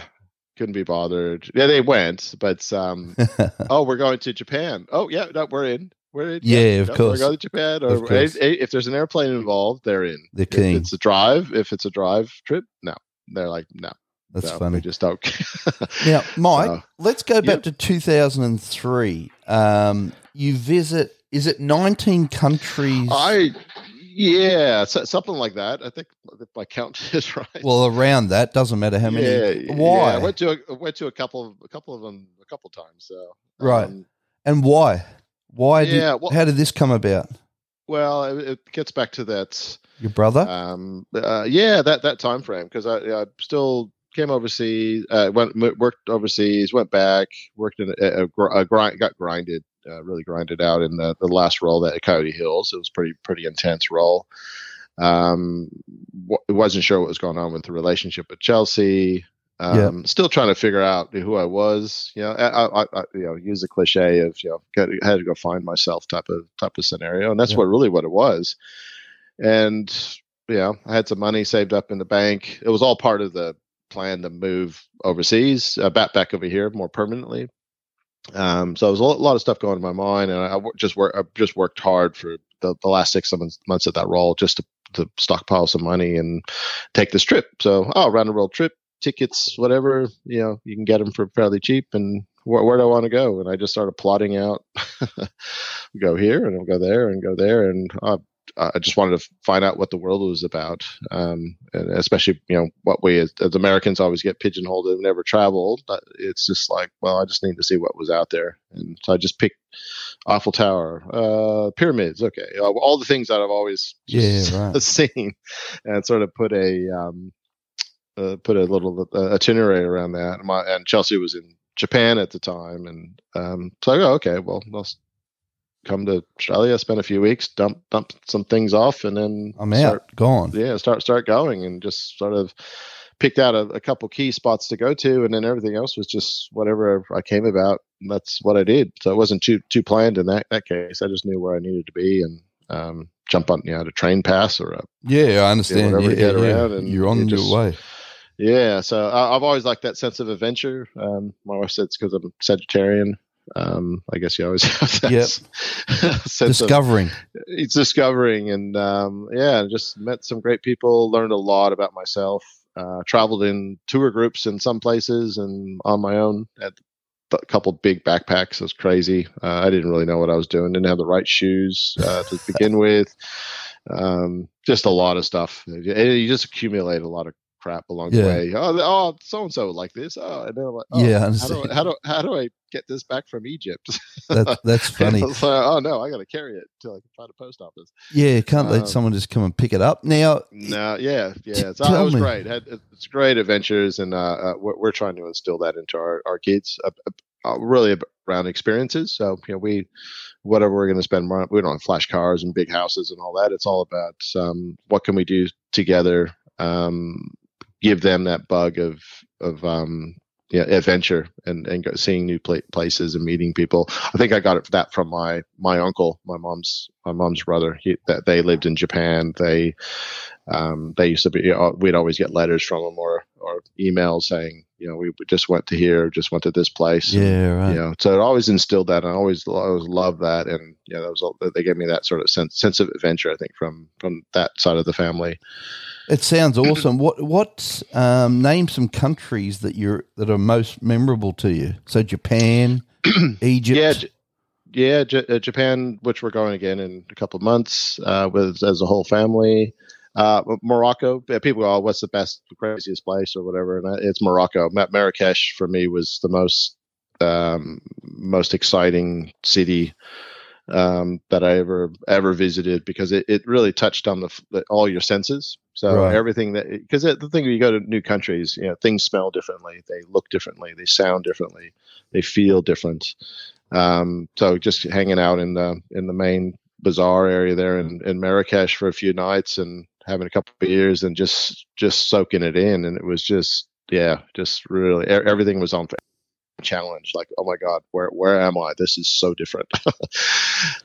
couldn't be bothered. Yeah, they went, but um, oh, we're going to Japan. Oh, yeah, no, we're in. We're in. Yeah, of no, course. We're going to Japan. Or if, if there's an airplane involved, they're in. They're If it's a drive, if it's a drive trip, no, they're like, no, That's no, funny. We just don't. Now, Mike, So- let's go back Yep. to 2003. Um, you visit, is it 19 countries? I, yeah, so, something like that. I think if my count is right. well, around that, doesn't matter how many. Yeah, why? Yeah, I went to a, went to a couple of a couple of them a couple times. So Right. um, and why? Why did, Yeah, well- how did this come about? well, it, it gets back to that. Your brother? Um, uh, yeah, that that time frame because I, I still came overseas, uh, went worked overseas, went back, worked in a, a, a grind, got grinded, uh, really grinded out in the, the last role that at Coyote Hills. It was pretty pretty intense role. Um, w- wasn't sure what was going on with the relationship with Chelsea. Um, Still trying to figure out who I was. You know, I, I, I you know use the cliche of you know got, had to go find myself type of type of scenario, and that's Yeah. what really what it was. And you know, I had some money saved up in the bank. It was all part of the plan to move overseas, uh, back back over here more permanently. Um, so there was a lot, of stuff going in my mind, and I, I just work, I just worked hard for the, the last six months, months of that role just to, to stockpile some money and take this trip. So, oh, around the world trip, tickets, whatever, you know, you can get them for fairly cheap. And where, where do I want to go? And I just started plotting out, go here and I'll go there and go there. And uh, I just wanted to find out what the world was about, um, and especially you know what we as, as Americans always get pigeonholed and never traveled. It's just like, well, I just need to see what was out there, and so I just picked Eiffel Tower, uh, pyramids, okay, uh, all the things that I've always Yeah, right. seen, and sort of put a um, uh, put a little uh, itinerary around that. And, my, and Chelsea was in Japan at the time, and um, so I go, okay, well, I'll come to Australia, spend a few weeks, dump dump some things off, and then I'm out, start, gone. yeah, start start going, and just sort of picked out a, a couple key spots to go to, and then everything else was just whatever I came about. And that's what I did. So it wasn't too too planned in that that case. I just knew where I needed to be and. Um, jump on you know, a train pass or a Yeah, I understand. whatever Yeah, you get yeah, yeah. and You're on you your just- way. Yeah, so I, I've always liked that sense of adventure. Um, my wife said it's because I'm Sagittarian. Um, I guess you always have that Yep. sense of Discovering. it's discovering, and um, yeah, just met some great people, learned a lot about myself. Uh, traveled in tour groups in some places and on my own. Had a couple big backpacks. It was crazy. Uh, I didn't really know what I was doing. Didn't have the right shoes uh, to begin with. Um, just a lot of stuff. You just accumulate a lot of crap along Yeah. the way. Oh, oh so and so like this. Oh, and then I'm like, oh, Yeah, I How do. I, how do how do I get this back from Egypt? That's that's funny. It's like, oh no, I got to carry it till I can find a post office. Yeah, can't let Um, someone just come and pick it up. Now, No, yeah, yeah. So tell it was me. great. Had, it's great adventures, and uh, uh, we're, we're trying to instill that into our our kids. Uh, uh, really around experiences. So you know, we whatever we're going to spend money. We don't have flash cars and big houses and all that. It's all about um, what can we do together. Um, give them that bug of of um, yeah, adventure and and seeing new pla- places and meeting people. I think I got it that from my my uncle, my mom's my mom's brother. He, that they lived in Japan. They um, they used to be. uh, We'd always get letters from them or or emails saying, you know, we just went to here, just went to this place. and, yeah, right. you know, so it always instilled that. And I always, always loved that. And yeah, that was all, they gave me that sort of sense, sense of adventure. I think from from that side of the family. It sounds awesome. What what um, name some countries that you're that are most memorable to you? So Japan, Egypt. Yeah, J- yeah, J- uh, Japan, which we're going again in a couple of months uh, with as a whole family. Uh, Morocco. People go, oh, "What's the best, craziest place or whatever?" And it's Morocco. Marrakesh for me was the most um, most exciting city um, that I ever ever visited because it, it really touched on the all your senses. So Right. everything that because the thing you go to new countries, you know, things smell differently, they look differently, they sound differently, they feel different. Um, so just hanging out in the in the main bazaar area there in, in Marrakesh for a few nights and having a couple of beers and just just soaking it in, and it was just yeah, just really everything was on challenge. Like oh my god, where where am I? This is so different.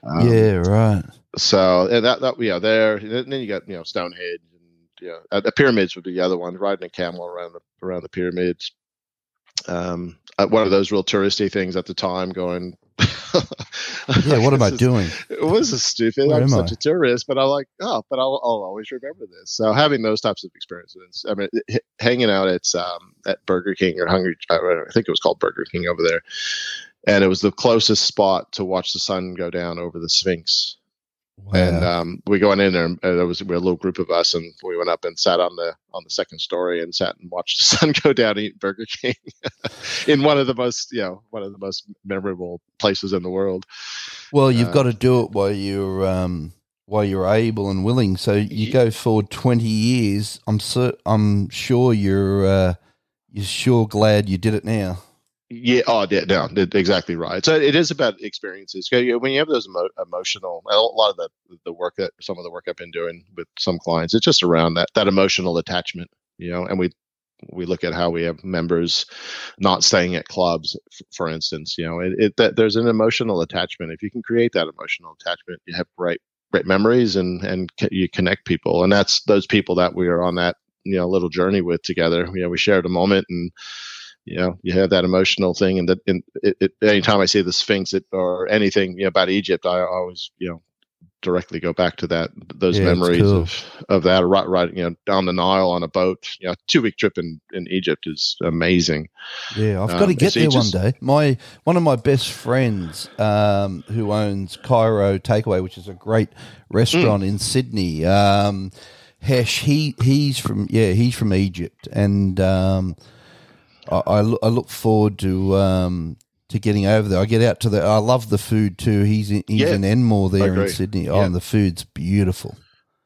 Um, yeah, right. so and that that yeah there and then you got you know Stonehenge and you know uh, the pyramids would be the other one riding a camel around the around the pyramids. Um, uh, one of those real touristy things at the time. Going, Yeah, what am I is- doing? It was a stupid. Where I'm such I? a tourist, but I'm like, oh, but I'll, I'll always remember this. So having those types of experiences. I mean, h- hanging out at um, at Burger King or Hungry, I I think it was called Burger King over there, and it was the closest spot to watch the sun go down over the Sphinx and um, we went in there and there was we were a little group of us and we went up and sat on the on the second story and sat and watched the sun go down eat burger king in one of the most you know one of the most memorable places in the world Well, you've uh, got to do it while you're um, while you're able and willing. So you go forward twenty years. I'm cer- I'm sure you're uh, you're sure glad you did it now. Yeah oh yeah no exactly right so it is about experiences. when you have those emo- emotional a lot of the the work that some of the work i've been doing with some clients it's just around that that emotional attachment you know and we we look at how we have members not staying at clubs for instance you know it, it that there's an emotional attachment if you can create that emotional attachment you have great great memories and and you connect people and that's those people that we are on that you know little journey with together you know we shared a moment and you know you have that emotional thing and that and it, it, anytime i see the sphinx it, or anything you know, about egypt i always you know directly go back to that those Yeah, memories cool. of of that right right you know down the nile on a boat you know two week trip in in egypt is amazing Yeah, I've Um, got to get there just- one day. My one of my best friends, um, who owns Cairo Takeaway, which is a great restaurant Hmm. in Sydney. Um, Hesh, he he's from yeah, he's from Egypt, and um, I, I, look, I look forward to um, to getting over there. I get out to the. I love the food too. He's in, he's Yeah, in Enmore there in. Sydney. Oh, Yeah. and the food's beautiful.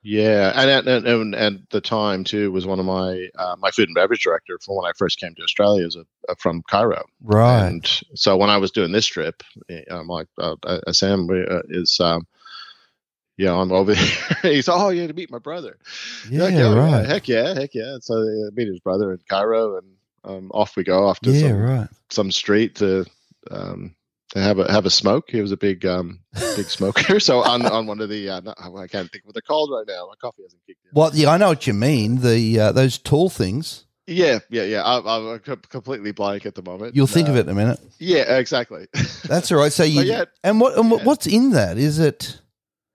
yeah and at, and, at the time too was one of my uh, my food and beverage director from when i first came to australia is a, a, from cairo Right. And so when I was doing this trip, eh, I'm like, uh, uh, Sam uh, is, um, yeah, I'm over here. He's, oh, yeah, to meet my brother. yeah, Heck yeah, right. Heck yeah, heck yeah. So uh, meet his brother in Cairo, and um, off we go after Yeah, some, right. some street to um, to have a have a smoke. He was a big um, big smoker. so on on one of the, uh, I can't think what they're called right now. My coffee hasn't kicked in. Well, yeah, I know what you mean. The uh, those tall things. Yeah, yeah, yeah. I'm, I'm completely blank at the moment. You'll think of Uh, it in a minute. Yeah, exactly. That's all right. So you yeah, and what and yeah. what's in that? Is it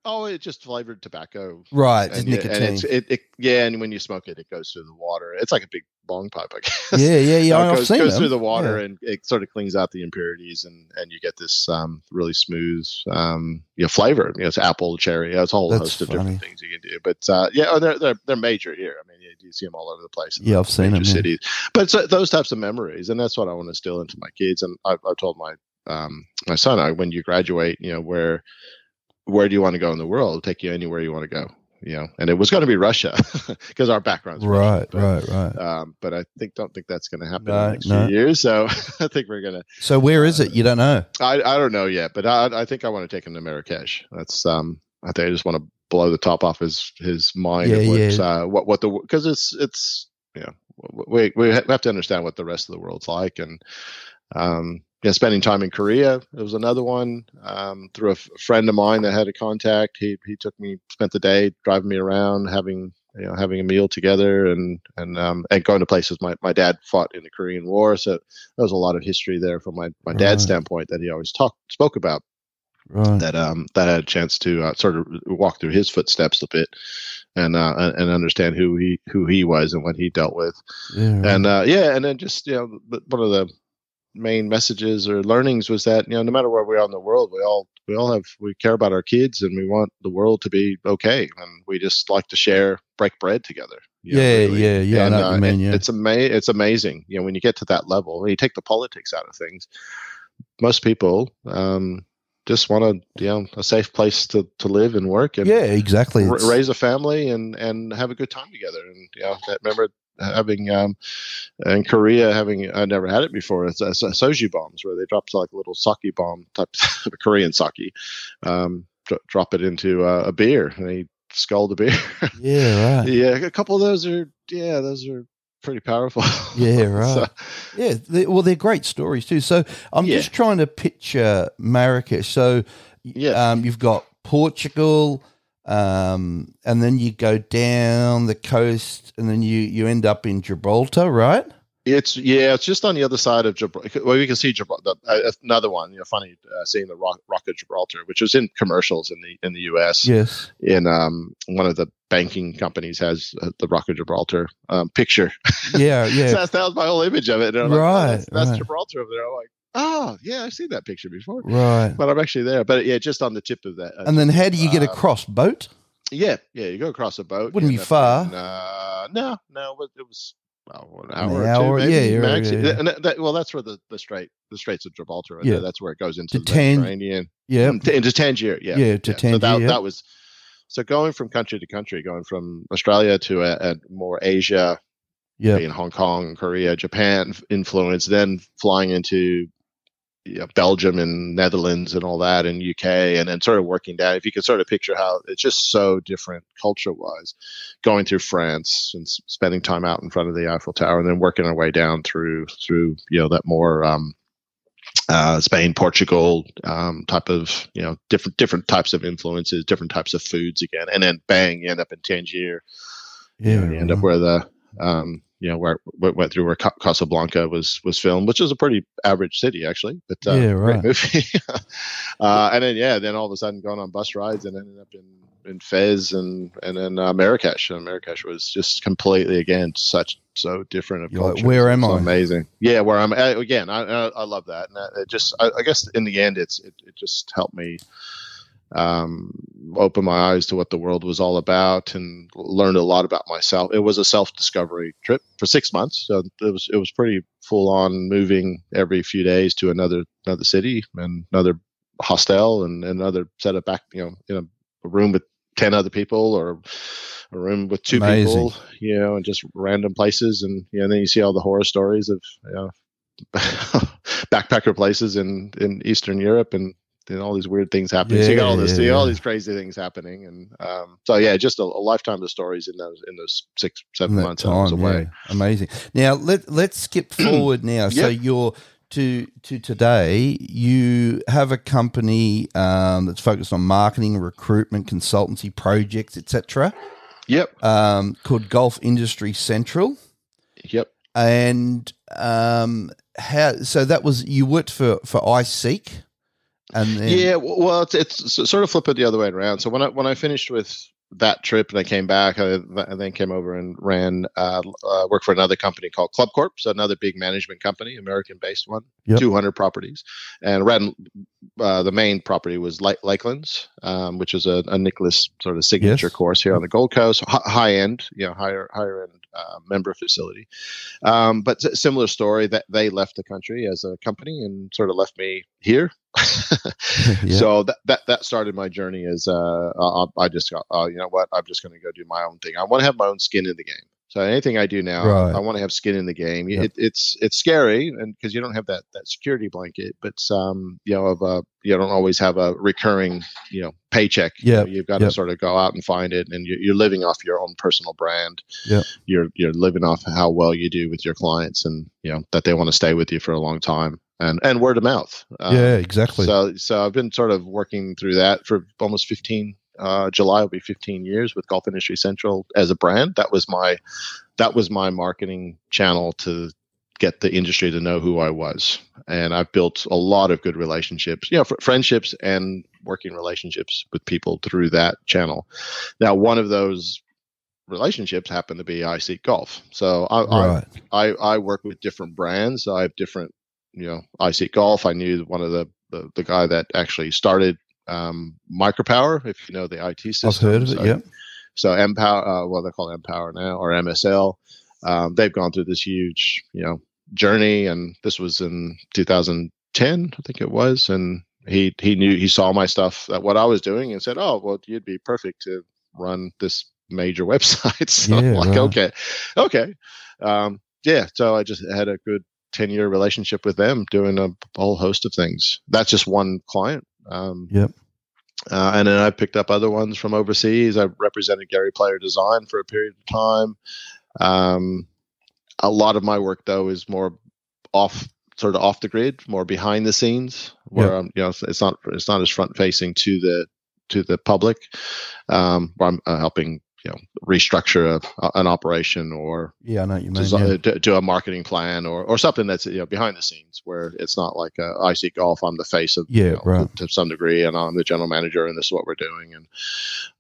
Oh, it's just flavored tobacco. right? And, nicotine. and it's, it, it, yeah, and when you smoke it, it goes through the water. It's like a big bong pipe, I guess. yeah, yeah, yeah. So it I've goes, goes through the water Yeah. and it sort of cleans out the impurities, and, and you get this um, really smooth um, you know, flavor. You know, it's apple, cherry. It's a whole That's host of funny. different things you can do. But uh, yeah, oh, they're, they're they're major here. I mean, you, you see them all over the place. in Yeah, the I've seen major them. yeah. cities. But those types of memories, and that's what I want to instill into my kids. And I've, I've told my um, my son, I, when you graduate, you know, where where do you want to go in the world? I'll take you anywhere you want to go. You know, and it was going to be Russia because our background's Right, but, right, right. Um, but I think don't think that's going to happen in the next no. few years. So I think we're gonna. So where is it? You don't know. I I don't know yet, but I I think I want to take him to Marrakesh. That's um. I think I just want to blow the top off his his mind Yeah, yeah. uh, what what the because it's it's you know we we have to understand what the rest of the world's like and um yeah spending time in Korea it was another one um through a f- friend of mine that had a contact he he took me spent the day driving me around having you know having a meal together and and um and going to places my my dad fought in the Korean War so there was a lot of history there from my my dad's Right. standpoint that he always talked spoke about Right. that um that I had a chance to uh, sort of walk through his footsteps a bit and uh and and understand who he who he was and what he dealt with Yeah, right. and uh yeah and then just you know one of the main messages or learnings was that you know no matter where we are in the world we all we all have we care about our kids and we want the world to be okay and we just like to share break bread together you know, yeah, really. yeah, yeah. And, I uh, you mean. it- Yeah. it's ama- it's amazing you know when you get to that level when you take the politics out of things most people um, just want to you know a safe place to, to live and work and yeah, exactly. r- raise a family and and have a good time together. And you know, I remember having um, in Korea having I never had it before. It's, it's soju bombs where they drop like a little sake bomb type of Korean sake, um, dro- drop it into uh, a beer and they skull the beer. yeah, right. yeah, a couple of those are yeah, those are pretty powerful. Yeah, right. So, Yeah, they, well, they're great stories too. So I'm Yeah. just trying to picture Marrakesh. So Yeah. um, you've got Portugal, um, and then you go down the coast, and then you you end up in Gibraltar, right? It's yeah, it's just on the other side of Gibraltar. Well, we can see Gibraltar. Uh, another one, you know, funny uh, seeing the rock, rock of Gibraltar, which was in commercials in the in the U.S. Yes. In um, one of the banking companies has uh, the rock of Gibraltar um, picture. Yeah, so yeah. that's, that was my whole image of it. I'm like, oh, Right, that's, that's right. Gibraltar over there. I'm like, oh yeah, I've seen that picture before, right. but I'm actually there. But yeah, just on the tip of that. uh, And then how do you get uh, across boat? Yeah, yeah, you go across a boat. Wouldn't be far. in, uh, no, no, but it was well, an An hour, hour, or two, yeah, maybe yeah, max. yeah, yeah. And that, that- well, that's where the, the strait, the Straits of Gibraltar. Right Yeah. there. that's where it goes into To the Tan- Mediterranean. Yeah. Mm, into Tangier. Yeah, Yeah, to So Tangier, that, yeah. that was so going from country to country, going from Australia to a, a more Asia, Yeah. in Hong Kong, Korea, Japan influence, then flying into you know, Belgium and Netherlands and all that, and UK, and then sort of working down. If you could sort of picture how it's just so different culture wise, going through France and s- spending time out in front of the Eiffel Tower, and then working our way down through through you know that more. Um, uh, Spain, Portugal, um, type of you know different different types of influences, different types of foods again, and then bang, you end up in Tangier, Yeah. you, know, you end up where the um, you know where went went through where Casablanca was was filmed, which is a pretty average city actually, but uh, Yeah, great right. movie. uh, and then yeah, then all of a sudden going on bus rides and ended up in in Fez and and then uh, Marrakesh. And Marrakesh was just completely again such so different of You're like, culture. "Where am so I?" Amazing. Yeah, where I'm again. I, I I love that, and that, it just I, I guess in the end, it's it, it just helped me um, open my eyes to what the world was all about and learned a lot about myself. It was a self discovery trip for six months, so it was it was pretty full on moving every few days to another another city and another hostel and another set of back you know in a, a room with ten other people or a room with two Amazing. people, you know, and just random places and you know then you see all the horror stories of you know backpacker places in in Eastern Europe and and all these weird things happening. so you got all Yeah, this, yeah, all these crazy things happening, and um, so yeah, just a, a lifetime of stories in those in those six seven months I was away. Yeah. Amazing. Now let let's skip forward now. So you're to to today. You have a company um, that's focused on marketing, recruitment, consultancy, projects, etc. Yep, Um, called Golf Industry Central. yep, And um, how? So that was you worked for for iSeek, and then yeah. Well, it's, it's sort of flip it the other way around. So when I when I finished with that trip and I came back, I, I then came over and ran uh, uh, worked for another company called ClubCorp, so another big management company, American based one, Yep. 200 properties, and ran uh, the main property was Lake, Lakelands, um, which is a, a Nicklaus sort of signature Yes. course here on the Gold Coast, hi- high end, you know, higher higher end uh, member facility. Um, but s- similar story that they left the country as a company and sort of left me here. Yeah. So that, that that started my journey as uh, I, I just got, uh, you know what, I'm just going to go do my own thing. I want to have my own skin in the game. So anything I do now, Right. I want to have skin in the game. Yep. It, it's it's scary, and because you don't have that that security blanket, but um, you know, of a you don't always have a recurring, you know, paycheck. you know, you've got Yep. to sort of go out and find it, and you're, you're living off your own personal brand. Yep. You're you're living off how well you do with your clients, and you know that they want to stay with you for a long time, and and word of mouth. Um, yeah, exactly. so, so I've been sort of working through that for almost 15. Uh, July will be 15 years with Golf Industry Central as a brand. That was my, that was my marketing channel to get the industry to know who I was. And I've built a lot of good relationships, you know, fr- friendships and working relationships with people through that channel. Now, one of those relationships happened to be iSeekGolf. So I, I right. I, I work with different brands. I have different, you know, iSeekGolf. I knew one of the, the, the guy that actually started um, Micropower, if you know the IT system. I've heard of it. So- Yeah. So Empower, uh, well, they're called Empower now or MSL. Um, they've gone through this huge, you know, journey. And this was in ten, I think it was, and he he knew he saw my stuff uh, what I was doing and said, "Oh, well, you'd be perfect to run this major website." so Yeah, I'm like, right. okay, okay, um, yeah. So I just had a good ten year relationship with them, doing a whole host of things. That's just one client. Um, Yep. uh, and then I picked up other ones from overseas. I represented Gary Player Design for a period of time. Um, a lot of my work though is more off, sort of off the grid, more behind the scenes, where Yeah. I'm, you know, it's- it's not it's not as front facing to the to the public. Um, where I'm uh, helping you know restructure a, an operation or Yeah, I know you mean. design, yeah. do, do a marketing plan or, or something that's you know behind the scenes where it's not like uh, iSeekGolf. I'm the face of Yeah, you know, right. to some degree, and I'm the general manager, and this is what we're doing, and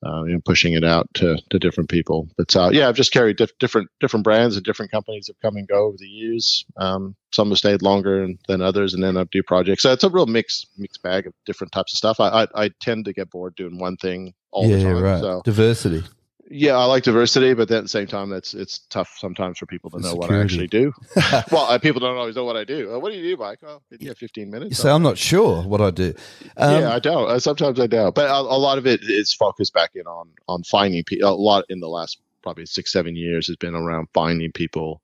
uh, you know, pushing it out to, to different people. But uh, yeah, I've just carried diff- different different brands and different companies have come and go over the years. Um, some have stayed longer than others, and then I do projects. So it's a real mixed mixed bag of different types of stuff. I I, I tend to get bored doing one thing all yeah, the time. right. So Diversity. Yeah, I like diversity, but then at the same time, that's it's tough sometimes for people to know what I security. actually do. well, uh, people don't always know what I do. Uh, what do you do, Mike? Oh, yeah, fifteen minutes. You say, I'm not sure what I do. Um, yeah, I don't. Uh, sometimes I don't, but a, a lot of it is focused back in on on finding people. A lot in the last probably six seven years has been around finding people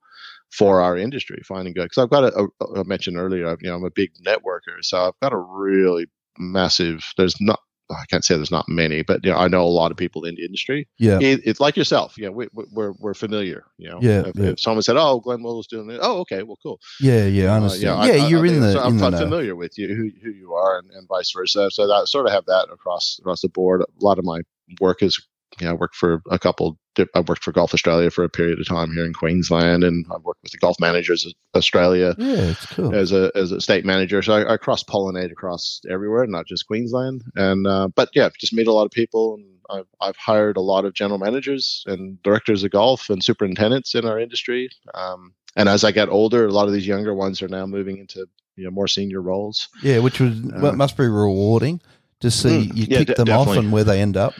for our industry, finding good. Because I've got a, a, I mentioned earlier, you know, I'm a big networker, so I've got a really massive. There's not. I can't say there's not many, but you know, I know a lot of people in the industry. yeah. It, it's like yourself, you know, we, we- we're we're familiar. You know, Yeah, If, yeah. if someone said, "Oh, Glenn Willow's doing it," oh, okay, well, cool. Yeah, yeah, I Uh, understand. I- yeah, I- you're I- in the so I'm, in the I'm familiar with you, who, who you are, and, and vice versa. So that sort of have that across across the board. A lot of my work is, you know, I worked for a couple. I worked for Golf Australia for a period of time here in Queensland, and I worked with the Golf Managers of Australia Yeah, cool. as a as a state manager. So I, I cross pollinate across everywhere, not just Queensland. And uh, but yeah, just meet a lot of people, and I've I've hired a lot of general managers and directors of golf and superintendents in our industry. Um, and as I get older, a lot of these younger ones are now moving into you know more senior roles. Yeah, which was Uh, it must be rewarding to see Mm, you yeah, kick de- them off and where they end up.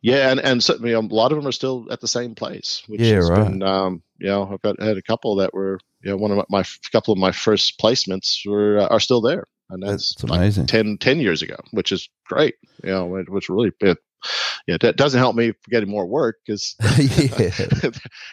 Yeah, and and know, a lot of them are still at the same place. Which Yeah, has right. Been, um, you know, I've got had a couple that were you know one of my, my couple of my first placements were uh, are still there, and that's, That's like amazing. 10, 10 years ago, which is great. You know, it was really it, yeah, that doesn't help me for getting more work because yeah.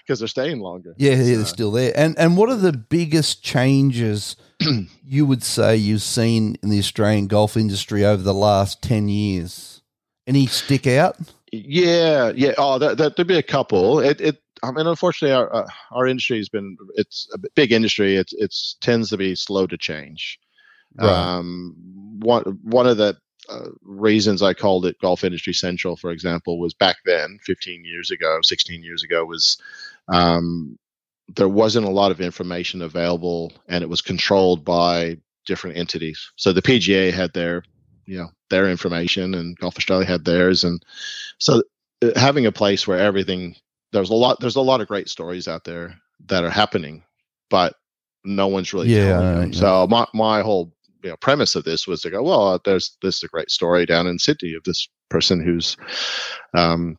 because they're staying longer. Yeah, yeah, they're still there. And and what are the biggest changes you would say you've seen in the Australian golf industry over the last ten years? Any stick out? Yeah, yeah. Oh, that, that there'd be a couple. It, it. I mean, unfortunately, our uh, our industry has been it's a big industry. It's it's tends to be slow to change. Um, one one of the uh, reasons I called it Golf Industry Central, for example, was back then, 15 years ago, 16 years ago, was um, there wasn't a lot of information available, and it was controlled by different entities. So the PGA had their, you know, their information, and Golf Australia had theirs, and so uh, having a place where everything there's a lot there's a lot of great stories out there that are happening, but no one's really Yeah, telling them. yeah. So my my whole you know premise of this was to go well there's this is a great story down in Sydney of this person who's um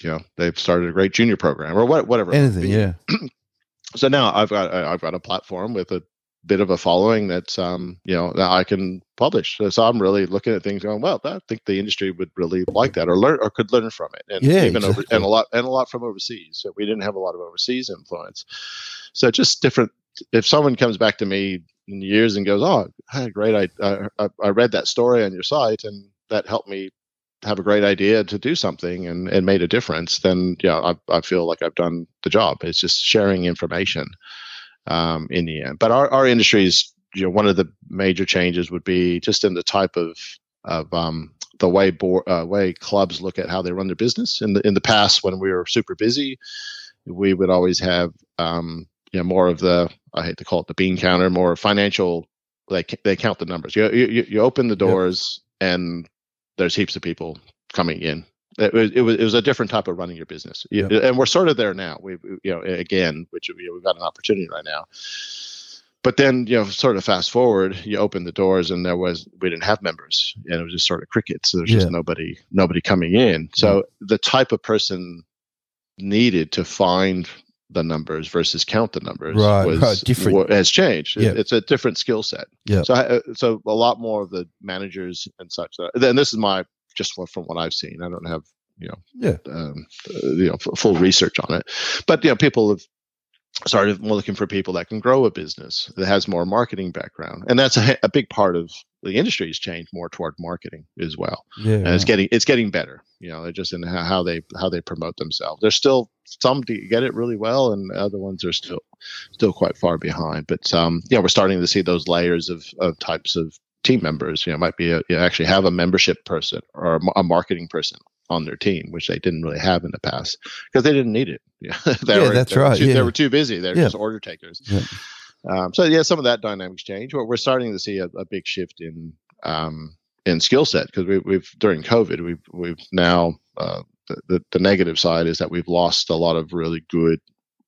you know they've started a great junior program or what, whatever Anything, yeah. so now I've got I've got a platform with a bit of a following that's um you know that I can publish. So, so I'm really looking at things going well. I think the industry would really like that or learn or could learn from it. And Yeah, even over and a lot and a lot from overseas. So we didn't have a lot of overseas influence. So just different. If someone comes back to me in years and goes, "Oh, I had a great I, I I read that story on your site and that helped me." have a great idea to do something and, and made a difference, then yeah, I, I feel like I've done the job. It's just sharing information um, in the end. But our, our industry is, you know, one of the major changes would be just in the type of of um, the way board, uh, way clubs look at how they run their business. In the in the past, when we were super busy, we would always have um, you know more of the I hate to call it the bean counter, more financial. They they count the numbers. You you, you open the doors and there's heaps of people coming in. It was, it was it was a different type of running your business, You- and we're sort of there now. We you know again, which you know, we've got an opportunity right now. But then you know, sort of fast forward, you open the doors, and there was we didn't have members, and it was just sort of crickets. So there's Yeah. just nobody nobody coming in. So the type of person needed to find the numbers versus count the numbers Right, was right, different. has changed. Yeah. It's a different skill set. Yeah. So I- so a lot more of the managers and such. That, then this is my just from what I've seen. I don't have you know Yeah. um, uh, you know f- full research on it, but you know people have started looking for people that can grow a business that has more marketing background, and that's a, a big part of the industry has changed more toward marketing as well Yeah. and it's getting it's getting better you know just in how, they how they promote themselves there's still some get it really well and other ones are still still quite far behind but um yeah we're starting to see those layers of of types of team members you know might be a, you actually have a membership person or a, marketing person on their team which they didn't really have in the past because they didn't need it yeah, they Yeah, were, that's they right, too, yeah. they were too busy they're Yeah. just order takers Yeah. um, so yeah some of that dynamics change but we're starting to see a, a big shift in um, in skill set because we, we've during COVID we've we've now uh, the, the the negative side is that we've lost a lot of really good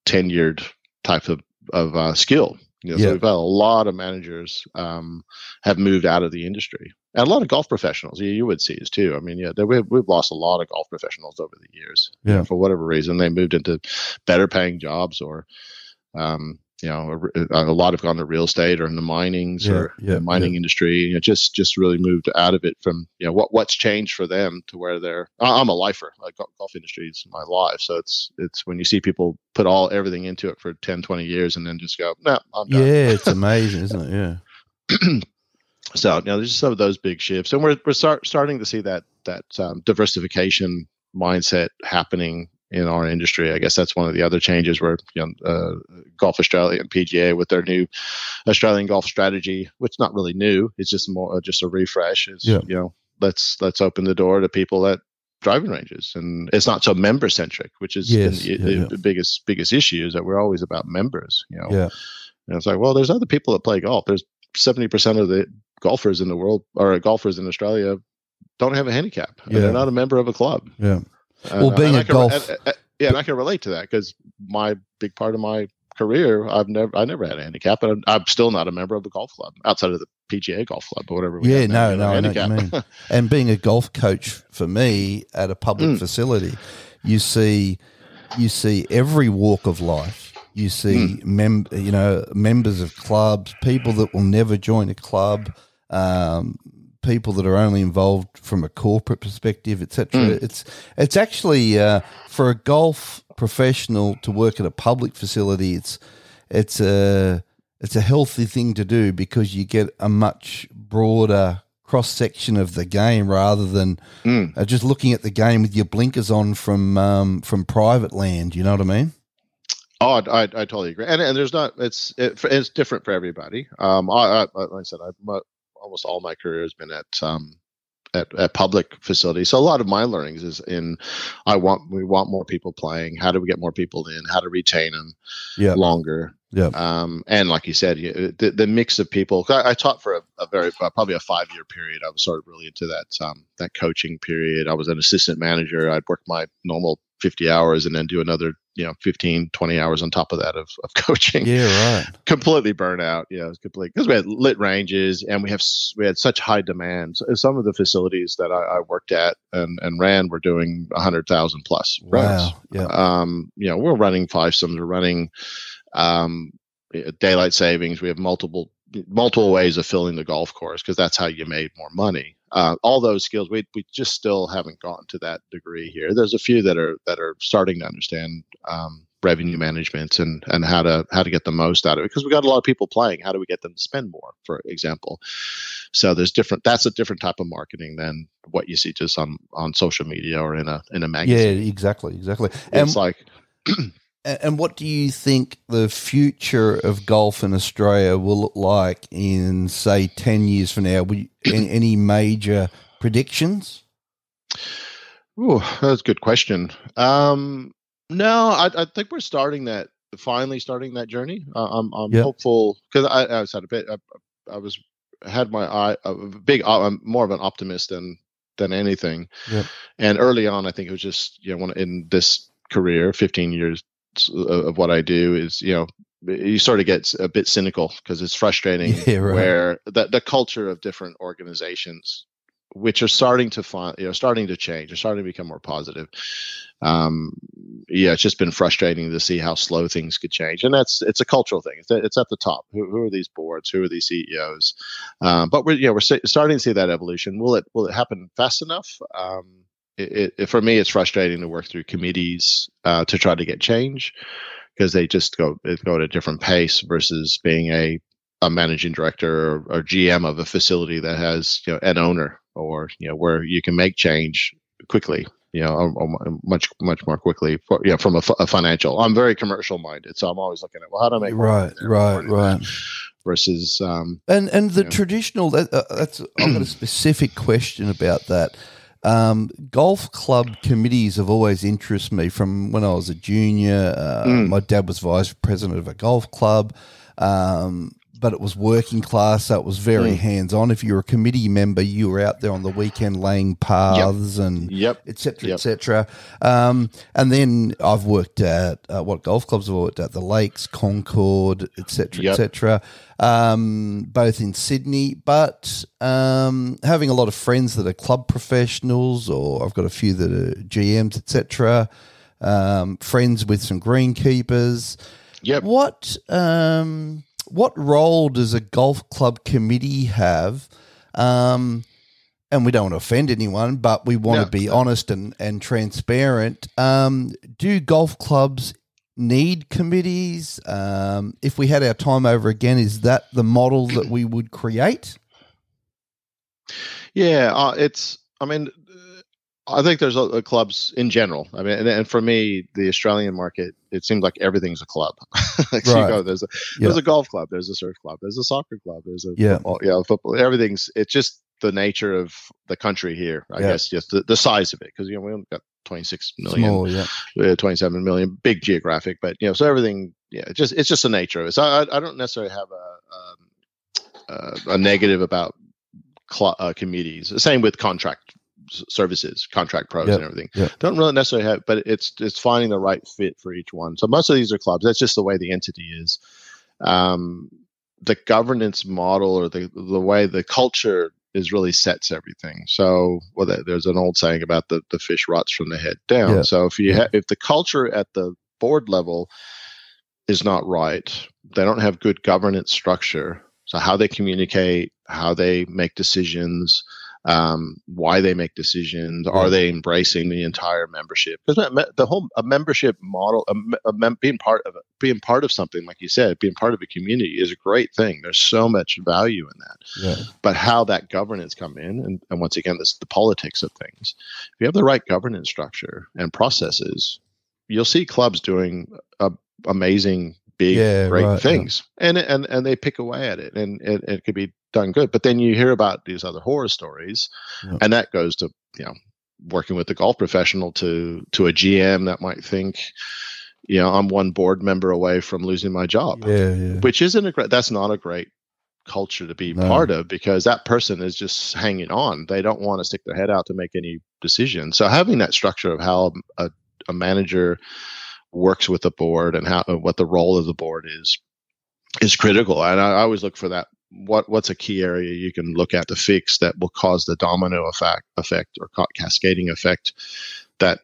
tenured type of of uh, skill. You know, Yeah. So we've had a lot of managers um, have moved out of the industry, and a lot of golf professionals. You, you would see this too. I mean, yeah, we've we've lost a lot of golf professionals over the years. you know, Yeah. for whatever reason, they moved into better paying jobs or. Um, you know, a, a lot have gone to real estate or in the minings Yeah, or yeah, the mining industry. You know, just just really moved out of it from you know what what's changed for them to where they're. I'm a lifer. Like golf, industry is my life, so it's it's when you see people put all everything into it for 10, 20 years and then just go, no, I'm done. Yeah, it's amazing, isn't it? Yeah. So you know, there's just some of those big shifts, and we're we're start, starting to see that that um, diversification mindset happening in our industry. I guess that's one of the other changes where you know, uh, Golf Australia and PGA with their new Australian golf strategy, which is not really new, it's just more uh, just a refresh. Is Yeah. you know, let's let's open the door to people at driving ranges, and it's not so member centric, which is Yes, the, yeah, the, yeah. biggest biggest issue is that we're always about members. You know, Yeah. and it's like, well, there's other people that play golf. There's 70% of the golfers in the world or golfers in Australia don't have a handicap. and Yeah. They're not a member of a club. Yeah. And- Well, being and a can- golf- and- yeah, and I can relate to that because my big part of my career, I've never, I never had a handicap, and I'm, I'm still not a member of a golf club outside of the PGA golf club or whatever. we Yeah, now, no, no, I know what you handicap. mean. And being a golf coach for me at a public Mm. facility, you see, you see every walk of life. You see, Mm. mem- you know, members of clubs, people that will never join a club, um, people that are only involved from a corporate perspective, etc. Mm. It's it's actually uh, for a golf professional to work at a public facility. It's it's a it's a healthy thing to do because you get a much broader cross section of the game rather than Mm. uh, just looking at the game with your blinkers on from um, from private land. You know what I mean? Oh, I, I, I totally agree, and and there's not it's it, it's different for everybody. Um, I, I like I said, mo- almost all my career has been at um at, at public facilities. So a lot of my learnings is in I want we want more people playing. How do we get more people in? How to retain them Yeah. longer? Yeah. Um, and like you said, you, the the mix of people. I, I taught for a, a very uh, probably a five year period. I was sort of really into that um that coaching period. I was an assistant manager. I'd work my normal 50 hours and then do another you know 15 20 hours on top of that of, of coaching Yeah, right. completely burnt out yeah it was complete because we had lit ranges and we have we had such high demand So some of the facilities that I, I worked at and, and ran were doing 100000 plus rounds Wow. Yeah. um, you know, we're running fivesomes, we're running um, daylight savings. We have multiple multiple ways of filling the golf course because that's how you made more money. Uh, all those skills, we we just still haven't gotten to that degree here. There's a few that are that are starting to understand um, revenue management and and how to how to get the most out of it because we got a lot of people playing. How do we get them to spend more, for example? So there's different. That's a different type of marketing than what you see just on on social media or in a in a magazine. Yeah, exactly, exactly. And, It's like and what do you think the future of golf in Australia will look like in, say, 10 years from now? You, any, any major predictions? Ooh, that's a good question. Um, no, I, I think we're starting that, finally starting that journey. Uh, I'm, I'm Yeah. hopeful because I, I was at a bit, I, I was had my eye a big. uh, I'm more of an optimist than than anything. And early on, I think it was just you know when in this career, 15 years of of what I do is you know you sort of get a bit cynical because it's frustrating Yeah, right. where the the culture of different organizations which are starting to find, you know, starting to change. They're starting to become more positive. Um, yeah, it's just been frustrating to see how slow things could change, and that's it's a cultural thing. It's, it's at the top. Who, who, are these boards? Who are these CEOs? Um, but we're you know we're starting to see that evolution. Will it will it happen fast enough? Um, it, it, for me, it's frustrating to work through committees uh, to try to get change because they just go go at a different pace versus being a a managing director or, or, GM of a facility that has you know, an owner or you know where you can make change quickly you know or, or much much more quickly for, you know, from a, a, financial i'm very commercial minded so i'm always looking at well how do i make right right right. versus um, and and the traditional that, uh, that's i've got a specific question about that um, golf club committees have always interested me from when I was a junior. Uh, mm. My dad was vice president of a golf club. Um, but it was working class, so it was very mm. hands on. If you were a committee member, you were out there on the weekend laying paths yep. and yep. et cetera, yep. et cetera. Um, and then I've worked at uh, what golf clubs I've worked at the Lakes, Concord, et cetera, et cetera, um, both in Sydney. But um, having a lot of friends that are club professionals, or I've got a few that are GMs, et cetera. Um, friends with some greenkeepers. Yep. What um, what role does a golf club committee have? Um, and we don't want to offend anyone, but we want no, to be honest and, and transparent. Um, do golf clubs need committees? Um, if we had our time over again, is that the model that we would create? Yeah, uh, it's. I mean, I think there's a, clubs in general. I mean, and, and, for me, the Australian market, it seems like everything's a club. like right. go, there's a yeah. there's a golf club, there's a surf club, there's a soccer club, there's a yeah, football, yeah, football. Everything's it's just the nature of the country here. I yeah. guess just the, the size of it because you know we only got 26 million, Small, yeah, 27 million, big geographic, but you know, so everything, yeah, it's just it's just the nature of it. So I, I don't necessarily have a um, uh, a negative about cl- uh, committees. Same with contract services, contract pros, yep. and everything. Yep. Don't really necessarily have, but it's it's finding the right fit for each one. So most of these are clubs. That's just the way the entity is. Um, the governance model or the the way the culture is really sets everything. So, well, there's an old saying about the the fish rots from the head down. Yeah. So if you ha- if the culture at the board level is not right, they don't have good governance structure. So how they communicate, how they make decisions, um, why they make decisions. Are they embracing the entire membership? Because the whole a membership model, a, a mem- being part of it, being part of something, like you said, being part of a community is a great thing. There's so much value in that. Yeah. But how that governance come in, and, and once again, this the politics of things. If you have the right governance structure and processes, you'll see clubs doing a, amazing big yeah, great right, things yeah. and and and they pick away at it and it, it could be done good. But then you hear about these other horror stories, yeah. and that goes to you know working with the golf professional to to a GM that might think, you know, I'm one board member away from losing my job. Which isn't a great. That's not a great culture to be no. part of because that person is just hanging on. They don't want to stick their head out to make any decision. So having that structure of how a, a manager works with the board and how uh, what the role of the board is is critical. And I, I always look for that what what's a key area you can look at to fix that will cause the domino effect effect or cascading effect that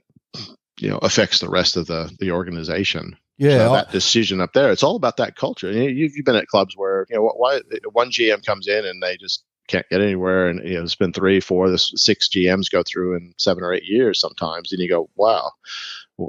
you know affects the rest of the the organization. Yeah so that decision up there it's all about that culture. You've, you've been at clubs where you know why one gm comes in and they just can't get anywhere and you know it's been three four this six gms go through in seven or eight years sometimes and you go wow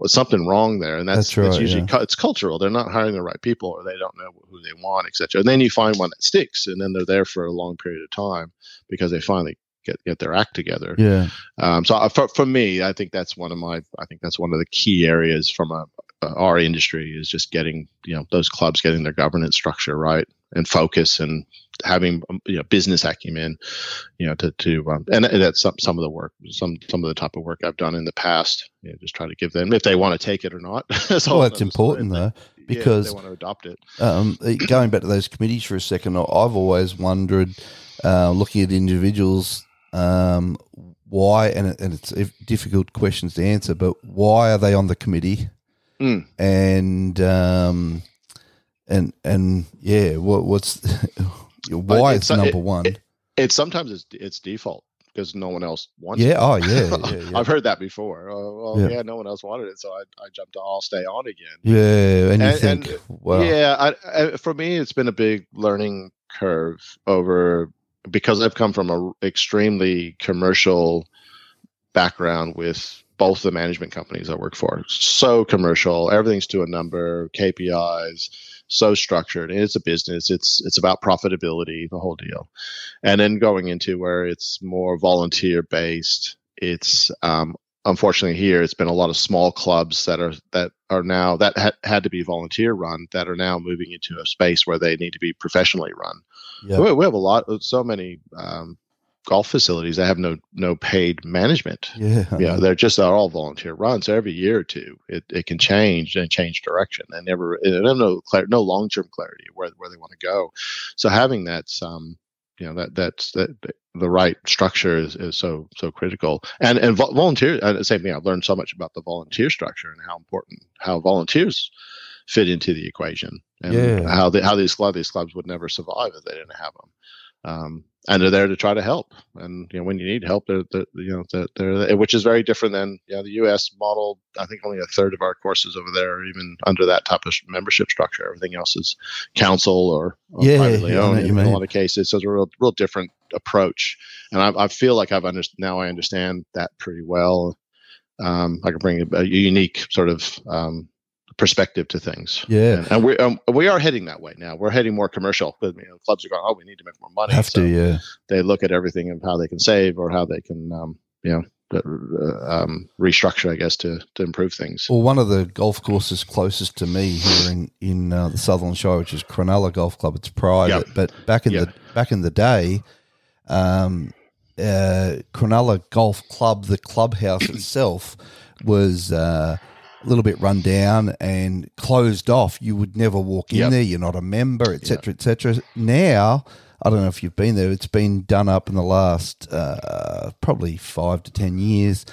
something wrong there, and that's, that's, right, that's usually yeah. cu- it's cultural. They're not hiring the right people, or they don't know who they want, etc. And then you find one that sticks, and then they're there for a long period of time because they finally get get their act together. Yeah. Um, so uh, for, for me, I think that's one of my I think that's one of the key areas from a, a, our industry is just getting you know those clubs getting their governance structure right and focus and having um, you know business acumen you know to to um, and that's some some of the work some some of the type of work I've done in the past you know, just try to give them if they want to take it or not that's well that's important though because yeah, they want to adopt it um, going back to those committees for a second I've always wondered uh, looking at individuals um, why and, and it's difficult questions to answer but why are they on the committee mm. and um, and and yeah, what what's why it's, it's number it, one? It, it's sometimes it's it's default. because no one else wants. Yeah. it. Oh, yeah. Yeah. Yeah. I've heard that before. Oh, well, Yeah. yeah. no one else wanted it, so I, I jumped to I'll stay on again. yeah. And you And- think, and- well, Yeah, I, I, for me, it's been a big learning curve over because I've come from a extremely commercial background with both the management companies I work for. So commercial, everything's to a number, KPIs, so structured. It's a business. It's it's about profitability, the whole deal. And then going into where it's more volunteer based. It's um, unfortunately here it's been a lot of small clubs that are that are now that had, had to be volunteer run that are now moving into a space where they need to be professionally run. yeah. We, we have a lot of so many um, golf facilities that have no no paid management. Yeah. Yeah, they're just are all volunteer runs. So every year or two, it, it can change and change direction, and never they have no no long term clarity where where they want to go. So having that um you know that that's that the right structure is, is so so critical and and vo- volunteer and same thing i've learned so much about the volunteer structure and how important how volunteers fit into the equation and Yeah. how they, how these a lot of these clubs would never survive if they didn't have them um, and they're there to try to help. And you know when you need help they're, they're you know they're, they're which is very different than you know the us model. I think only a third of our courses over there are even under that type of membership structure. Everything else is council or, or Yeah, privately yeah, owned in a lot of cases. So it's a real real different approach. And i, I feel like i've under, now i understand that pretty well. Um, i can bring a, a unique sort of um, perspective to things Yeah. and, and we um, we are heading that way now we're heading more commercial you know, clubs are going oh we need to make more money Have So to, yeah. they look at everything and how they can save or how they can um, you know uh, um, restructure i guess to to improve things Well, one of the golf courses closest to me here in in uh, the Sutherland Shire, which is Cronulla Golf Club, it's private. Yep. But back in Yep. the back in the day, um, uh, Cronulla Golf Club, the clubhouse itself was uh, a little bit run down and closed off. You would never walk in Yep. there. You're not a member, etc., etc. Now. I don't know if you've been there. It's been done up in the last uh, probably five to ten years.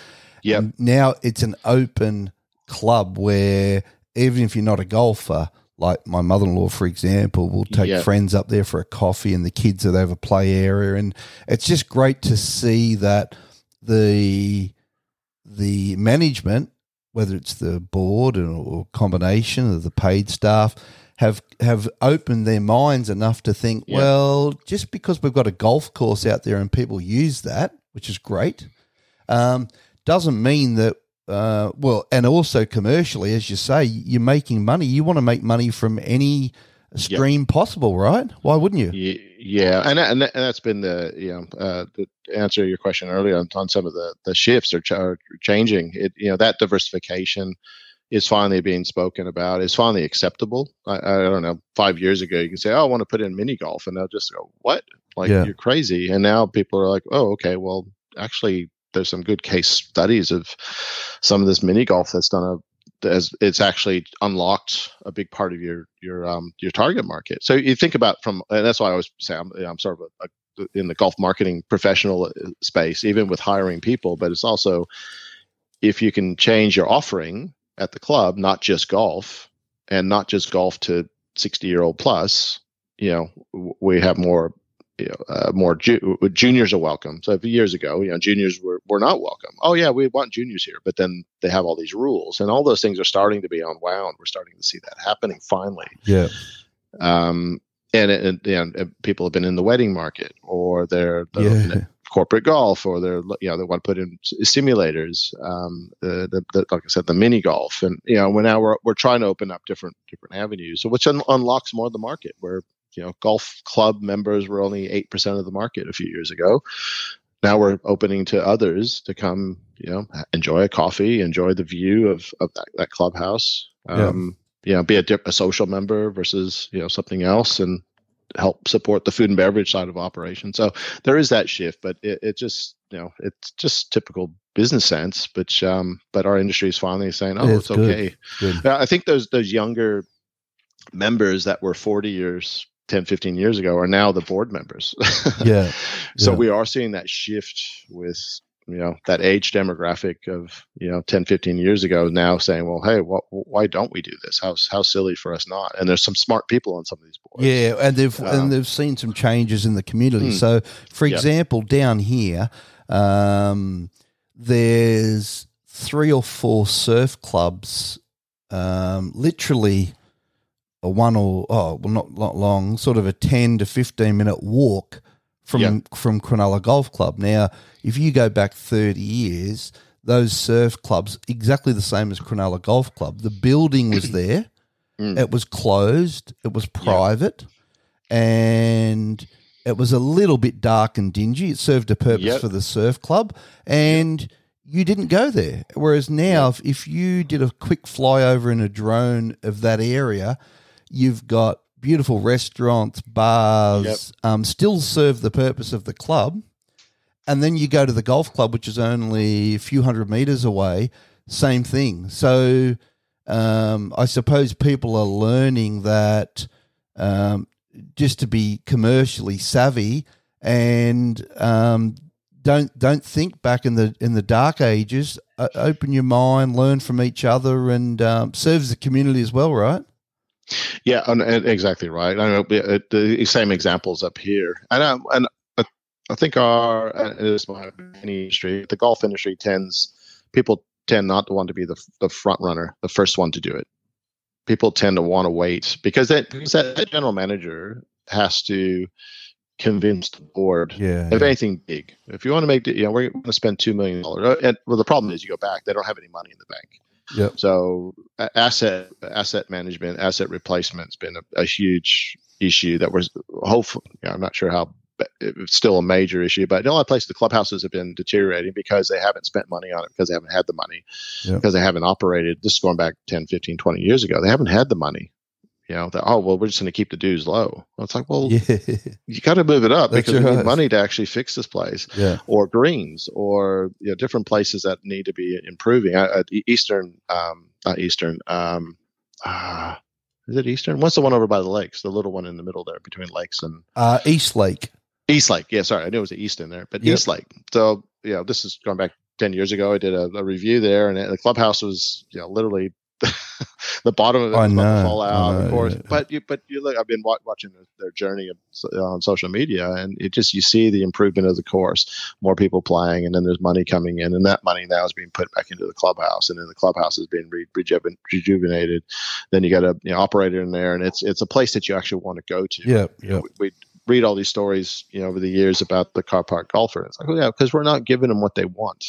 Yep. And now it's an open club where even if you're not a golfer, like my mother-in-law, for example, will take Yeah. friends up there for a coffee, and the kids that have a play area, and it's just great to see that the the management, whether it's the board or, or combination of the paid staff, have have opened their minds enough to think, Yeah. well, just because we've got a golf course out there and people use that, which is great, um, doesn't mean that. Uh, well, and also commercially, as you say, you're making money. You want to make money from any stream possible, right? Why wouldn't you? Ye- Yeah, and and, that, and that's been the you know uh, the answer to your question earlier on, on some of the the shifts are, ch- are changing. It you know that diversification is finally being spoken about. Is finally acceptable. I, I don't know. Five years ago, you can say, "Oh, I want to put in mini golf," and they'll just go, "What? Like Yeah. you're crazy." And now people are like, "Oh, okay. Well, actually, there's some good case studies of some of this mini golf that's done a as it's actually unlocked a big part of your your um your target market. So you think about from and that's why I always say I'm, I'm sort of a, a, in the golf marketing professional uh, space, even with hiring people. But it's also if you can change your offering at the club, not just golf, and not just golf to sixty year old plus. You know, we have more. You know, uh, more ju- juniors are welcome. So a few years ago, you know, juniors were, were not welcome. Oh yeah, we want juniors here, but then they have all these rules, and all those things are starting to be unwound. We're starting to see that happening finally Yeah, um, and, and, and people have been in the wedding market or they're, they're yeah, corporate golf or they're you know they want to put in simulators um, the, the, the, like i said the mini golf and you know we're now we're, we're trying to open up different different avenues so which un- unlocks more of the market where you know golf club members were only 8% of the market a few years ago. Now we're opening to others to come you know enjoy a coffee enjoy the view of, of that, that clubhouse. Yeah. um, you know be a, dip, a social member versus you know something else and help support the food and beverage side of operation. So there is that shift but it, it just you know it's just typical business sense but um but our industry is finally saying oh Yeah, it's it's okay. Good. yeah, I think those those younger members that were 40 years 10 15 years ago are now the board members yeah, so yeah. we are seeing that shift with you know that age demographic of you know 10 15 years ago now saying well hey what, why don't we do this how, how silly for us not and there's some smart people on some of these boards Yeah, and they've Um, and they've seen some changes in the community. Hmm. So, for Yeah. example, down here, Um, there's three or four surf clubs, um, literally a one or oh well not not long, sort of a ten to fifteen minute walk from Yeah. from Cronulla Golf Club. Now, if you go back thirty years, those surf clubs exactly the same as Cronulla Golf Club. The building was there. Mm. It was closed. It was private, and it was a little bit dark and dingy. It served a purpose Yep. for the surf club, and you didn't go there. Whereas now, if, if you did a quick flyover in a drone of that area, you've got beautiful restaurants, bars, Yep. um, still serve the purpose of the club. And then you go to the golf club, which is only a few hundred meters away, same thing. So um, I suppose people are learning that um, just to be commercially savvy and um, don't don't think back in the in the dark ages. Uh, open your mind, learn from each other, and um, serves the community as well, right? Yeah, and, and exactly right. I know uh, the same examples up here, and um, and uh, I think our uh, it is my industry. The golf industry tends people tend not to want to be the the front runner, the first one to do it. People tend to want to wait because that because that, that general manager has to convince the board Yeah. if anything big. If you want to make, the, you know, we're going to spend two million dollars. And well, the problem is you go back, they don't have any money in the bank. Yep. So asset asset management, asset replacement's been a, a huge issue that was hopefully. You know, I'm not sure how. It's still a major issue, but in a lot of places, the clubhouses have been deteriorating because they haven't spent money on it, because they haven't had the money, Yep. because they haven't operated. This is going back 10, 15, 20 years ago. They haven't had the money. You know, that, oh, well, we're just going to keep the dues low. Well, it's like, well, Yeah. you got to move it up That's because we need money to actually fix this place yeah. or greens or you know different places that need to be improving. Uh, Eastern, um, not Eastern. Um, uh, is it Eastern? What's the one over by the lakes? The little one in the middle there between lakes and Uh, East Lake. East Lake. Yeah, sorry, I knew it was the East in there, but Yep. East Lake. So you know, this is going back ten years ago. I did a, a review there, and the clubhouse was you know literally. the bottom of it I was about know, to fall out, know, of course. yeah. But you, but you look. I've been watching their, journey on social media, and it just you see the improvement of the course, more people playing, and then there's money coming in, and that money now is being put back into the clubhouse, and then the clubhouse is being re- rejuven- rejuvenated. Then you got a you know, operator in there, and it's it's a place that you actually want to go to Yeah. Yeah. we, we read all these stories, you know, over the years about the car park golfer. It's like, oh yeah, because we're not giving them what they want.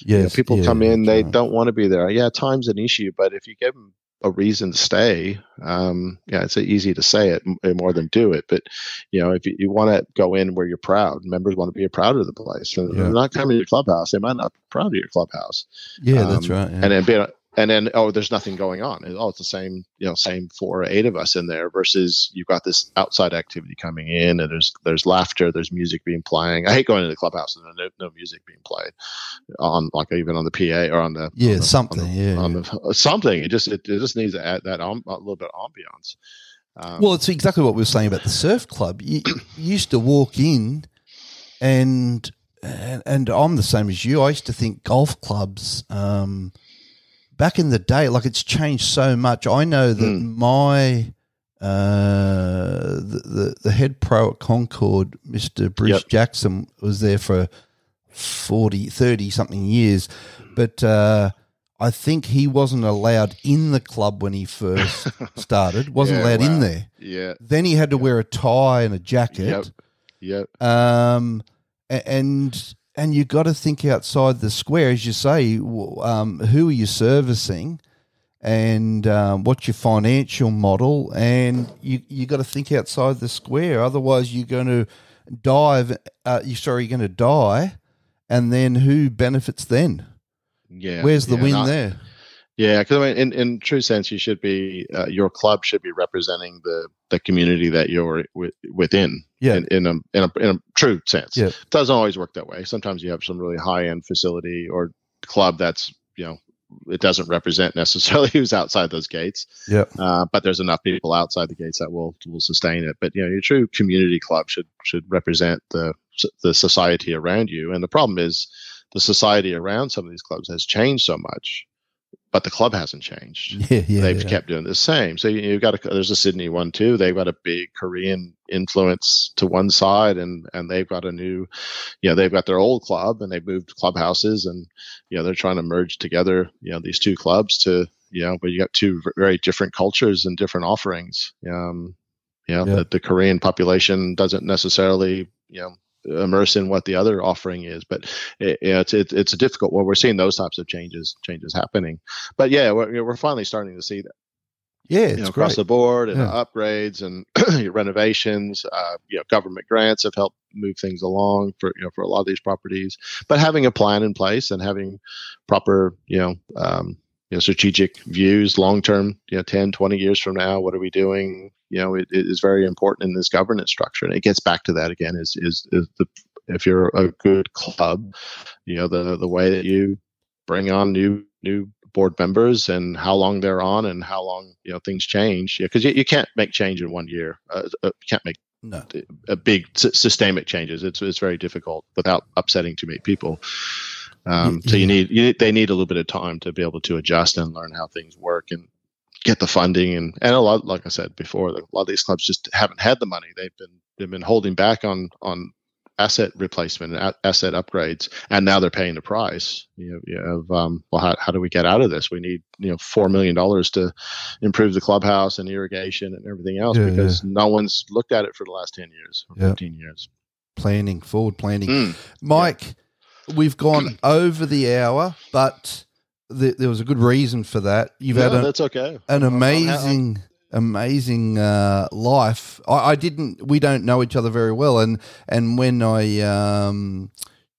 You know, people yeah, come in, they right. don't want to be there. Yeah, time's an issue, but if you give them a reason to stay, um, yeah, it's easy to say it more than do it. But you know, if you, you want to go in where you're proud, members want to be proud of the place. And Yeah. They're not coming to your clubhouse; they might not be proud of your clubhouse Yeah, that's um, right. yeah. and then be, and then oh there's nothing going on And, oh it's the same you know same four or eight of us in there versus you've got this outside activity coming in and there's there's laughter there's music being playing i hate going to the clubhouse and there's no, no music being played on like even on the pa or on the Yeah, on the- something, on the, yeah, on yeah. the something it just it, it just needs to add that um, a little bit of ambiance um, Well, it's exactly what we were saying about the surf club. You, you used to walk in, and, and and I'm the same as you. I used to think golf clubs um, back in the day, like it's changed so much. I know that Mm. my uh, the, the the head pro at Concord, Mister Bruce Yep. Jackson, was there for 40, 30 something years, but. Uh, I think he wasn't allowed in the club when he first started. Wasn't Yeah, allowed in there. yeah Then he had to wear a tie and a jacket. yep yep Um, and and you've got to think outside the square, as you say. Um, who are you servicing, and um, what's your financial model? And you you got to think outside the square. Otherwise, you're going to dive. Uh, you sorry, you're going to die, and then who benefits then? yeah Where's the yeah, win not- there? Yeah, because I mean, in, in true sense, you should be uh, your club should be representing the the community that you're wi- within. Yeah. In, in a in a in a true sense. Yeah. It doesn't always work that way. Sometimes you have some really high end facility or club that's you know it doesn't represent necessarily who's outside those gates. Yeah. Uh, but there's enough people outside the gates that will will sustain it. But you know, your true community club should should represent the the society around you. And the problem is the society around some of these clubs has changed so much but the club hasn't changed. Yeah, yeah. They've yeah. kept doing the same. So you, you've got a, there's a Sydney one too. They've got a big Korean influence to one side, and and they've got a new, you know, they've got their old club, and they've moved clubhouses, and you know they're trying to merge together, you know, these two clubs to you know, but you got two very different cultures and different offerings. Um, you know, Yeah. the, the Korean population doesn't necessarily you know immerse in what the other offering is but it, it's it, it's a difficult well we're seeing those types of changes changes happening but yeah we're, we're finally starting to see that Yeah, you know, across great. the board and Yeah. upgrades and renovations. Uh, you know, government grants have helped move things along for you know for a lot of these properties. But having a plan in place and having proper you know um, you know strategic views, long term, you know, 10, 20 years from now, what are we doing? You know, it, it is very important in this governance structure, and it gets back to that again. Is is, is the if you're a good club, you know the the way that you bring on new new board members and how long they're on and how long you know things change because you, you can't make change in one year uh, uh, you can't make No. a big s- systemic changes it's it's very difficult without upsetting too many people um, so you need you need, they need a little bit of time to be able to adjust and learn how things work and get the funding and and a lot like I said before a lot of these clubs just haven't had the money they've been they've been holding back on on asset replacement and a- asset upgrades and now they're paying the price you know, of um, well how, how do we get out of this we need you know four million dollars to improve the clubhouse and irrigation and everything else Yeah, because no one's looked at it for the last 10 years or Yeah. 15 years Planning, forward planning. Mm. Mike, we've gone over the hour, but th- there was a good reason for that. You've No, had a, that's okay an amazing, amazing uh, life. I, I didn't. We don't know each other very well, and and when I um,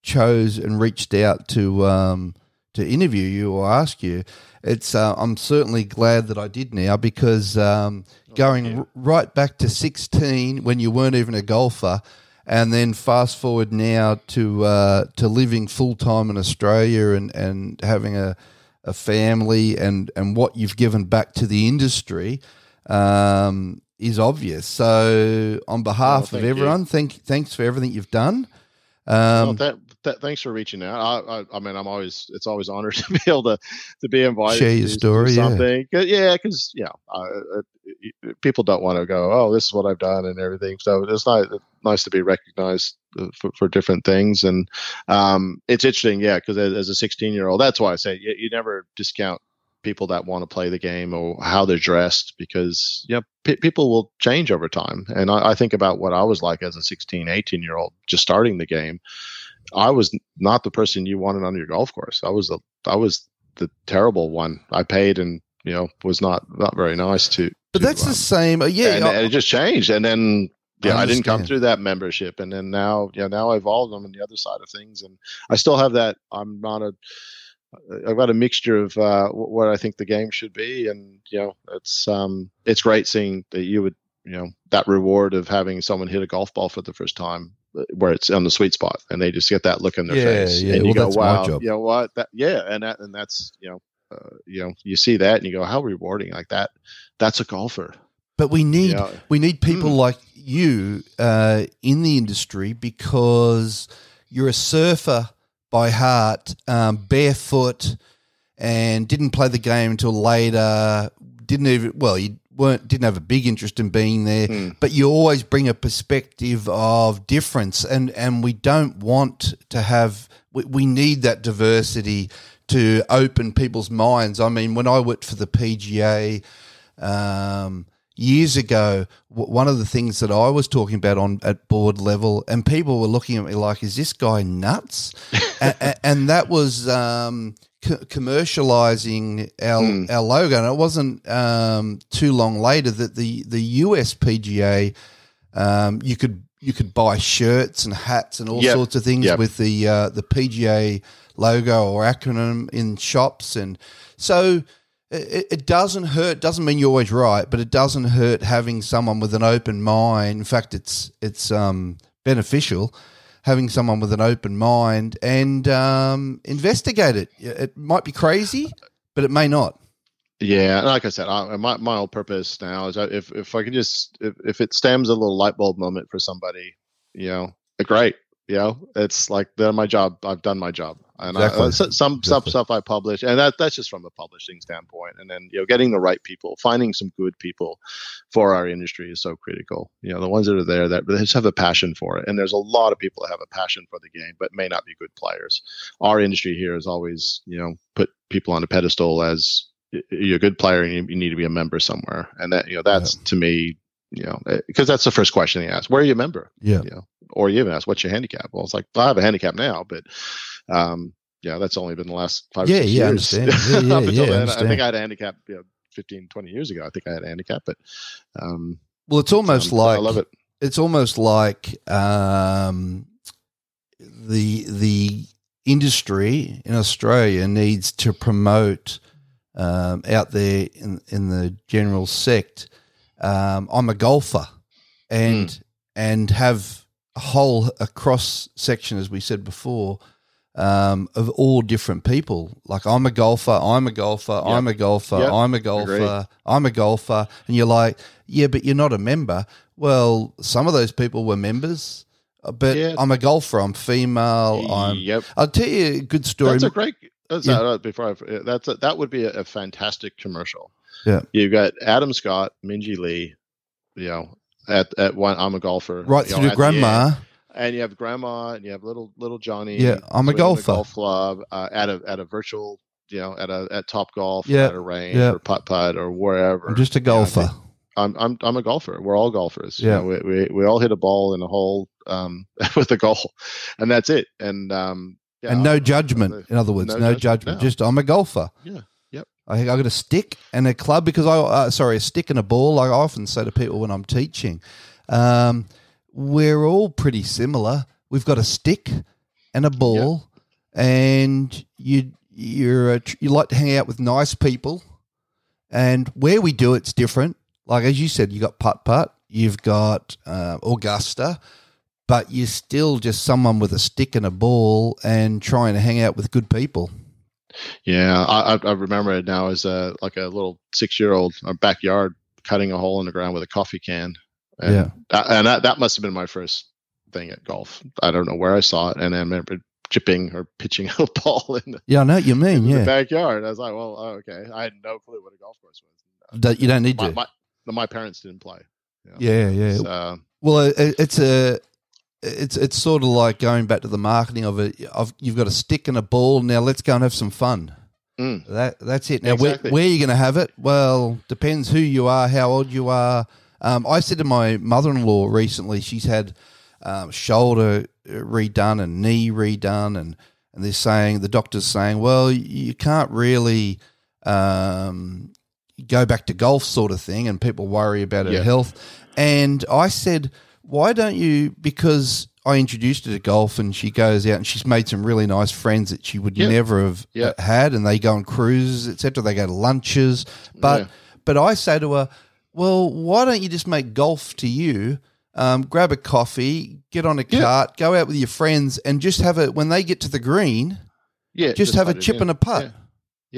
chose and reached out to um, to interview you or ask you, it's uh, I'm certainly glad that I did now because um, going you. r- right back to 16 when you weren't even a golfer. And then fast forward now to uh, to living full time in Australia and, and having a, a family and, and what you've given back to the industry um, is obvious. So, on behalf of thank you. everyone, thank thanks for everything you've done. well, Um, that, that, thanks for reaching out. I, I, I mean, I'm always it's always honored to be able to to be invited. Share your story, something. yeah. Yeah, because yeah, uh, uh, people don't want to go. Oh, this is what I've done and everything. So it's not nice to be recognized uh, for, for different things. And um, it's interesting, yeah, because as, a 16 year old, that's why I say you, you never discount people that want to play the game or how they're dressed because yeah pe people will change over time and I, I think about what i was like as a 16 18 year old just starting the game i was not the person you wanted on your golf course i was the i was the terrible one i paid and you know was not not very nice to but that's um, the same. uh, Yeah, and, and it just changed and then yeah, I, didn't come through that membership, and then now, yeah, now I evolved on the other side of things, and I still have that. I'm not a, I've got a mixture of uh, what I think the game should be, and you know, it's um, it's great seeing that you would, you know, that reward of having someone hit a golf ball for the first time, uh, where it's on the sweet spot, and they just get that look in their Yeah, face, yeah, and you well, go, wow, you know what, that, yeah, and that, and that's, you know, uh, you know, you see that, and you go, how rewarding, like that, that's a golfer. but we need Yeah. we need people Mm. like you uh, in the industry because you're a surfer by heart, um, barefoot, and didn't play the game until later. Didn't even well, you weren't didn't have a big interest in being there, Mm. but you always bring a perspective of difference, and and we don't want to have. We, we need that diversity to open people's minds. I mean, when I worked for the PGA um, years ago, w- one of the things that I was talking about on at board level, and people were looking at me like, "Is this guy nuts?" and, and that was um, co- commercializing our Mm. our logo. And it wasn't um, too long later that the the US PGA um, you could you could buy shirts and hats and all Yep. sorts of things Yep. with the uh, the PGA logo or acronym in shops, and so it, it doesn't hurt. Doesn't mean you're always right, but it doesn't hurt having someone with an open mind. In fact, it's it's um, beneficial having someone with an open mind and um, investigate it. It might be crazy, but it may not. Yeah, like I said, I, my my whole purpose now is if if I can just if, if it stems a little light bulb moment for somebody, you know, great. You know, it's like they're my job. I've done my job, and Exactly. I, uh, some some Exactly. stuff I publish, and that that's just from a publishing standpoint. And then you know, getting the right people, finding some good people for our industry is so critical. You know, the ones that are there that just have a passion for it. And there's a lot of people that have a passion for the game, but may not be good players. Our industry here has always, you know, put people on a pedestal as you're a good player and you, you need to be a member somewhere. And that, you know, that's to me, you know, because that's the first question they ask: Where are you a member? Yeah. You know, or you even ask, "What's your handicap?" Well, it's like well, I have a handicap now, but um, yeah, that's only been the last five. Yeah, yeah, I years. understand. Yeah, yeah, yeah, I then, I understand. think I had a handicap, you know, 15, 20 years ago. I think I had a handicap, but um, Well, it's almost um, like I love it. it's almost like um, the the industry in Australia needs to promote um, out there in in the general sect. Um, I'm a golfer, and and have a whole a cross section, as we said before. Um, of all different people, like I'm a golfer, I'm a golfer, I'm a golfer, Yep. I'm a golfer, Agreed. I'm a golfer, and you're like, yeah, but you're not a member. Well, some of those people were members, uh, but Yeah. I'm a golfer. I'm female. I'm. yep. I'll tell you a good story. That's a great. That's Yeah. uh, before I, that's a, that would be a, a fantastic commercial. Yeah. you've got Adam Scott, Minjee Lee, you know, at at one. I'm a golfer. right you know, through the grandma. And you have grandma, and you have little little Johnny. Yeah, I'm a golfer. golf club uh, at a at a virtual, you know, at a at Top Golf, Yeah, at a range yeah. or putt putt or wherever. I'm just a You golfer. think I'm I'm I'm a golfer. We're all golfers. You Yeah. know, we, we we all hit a ball in a hole um, with a goal, and that's it. And um, yeah, and no I'm- judgment. I'm- In other words, no no, judgment, judgment. no. Just I'm a golfer. Yeah, yep. I I got a stick and a club because I uh, sorry a stick and a ball. Like I often say to people when I'm teaching, um, we're all pretty similar. We've got a stick and a ball, and you you're a, you like to hang out with nice people, and where we do it's different. Like as you said, you got putt putt, you've got uh, Augusta, but you're still just someone with a stick and a ball and trying to hang out with good people. Yeah, I, I remember it now as a like a little six year old backyard cutting a hole in the ground with a coffee can. And Yeah. that, and that that must have been my first thing at golf. I don't know where I saw it, and I remember chipping or pitching a ball in the, Yeah, I know what you mean. in the backyard. I was like, well, oh, okay. I had no clue what a golf course was. That you don't need My, to. my, my parents didn't play. know. Yeah, yeah. So, um, Well, uh, it, it's a, it's it's sort of like going back to the marketing of it. Of, you've got a stick and a ball. Now let's go and have some fun. mm, That that's it. Now Exactly. where, where are you going to have it? Well, depends who you are, how old you are. Um, I said to my mother-in-law recently, she's had um, shoulder uh, redone and knee redone, and and they're saying the doctor's saying, well, you can't really um, go back to golf, sort of thing, and people worry about her Yeah. health. And I said, why don't you? Because I introduced her to golf, and she goes out and she's made some really nice friends that she would Yeah. never have Yeah. uh, had, and they go on cruises, etc. They go to lunches, but Yeah. but I say to her, well, why don't you just make golf to you? Um, grab a coffee, get on a Yeah. cart, go out with your friends, and just have it when they get to the green. yeah, Just, have a chip in. and a putt. Yeah.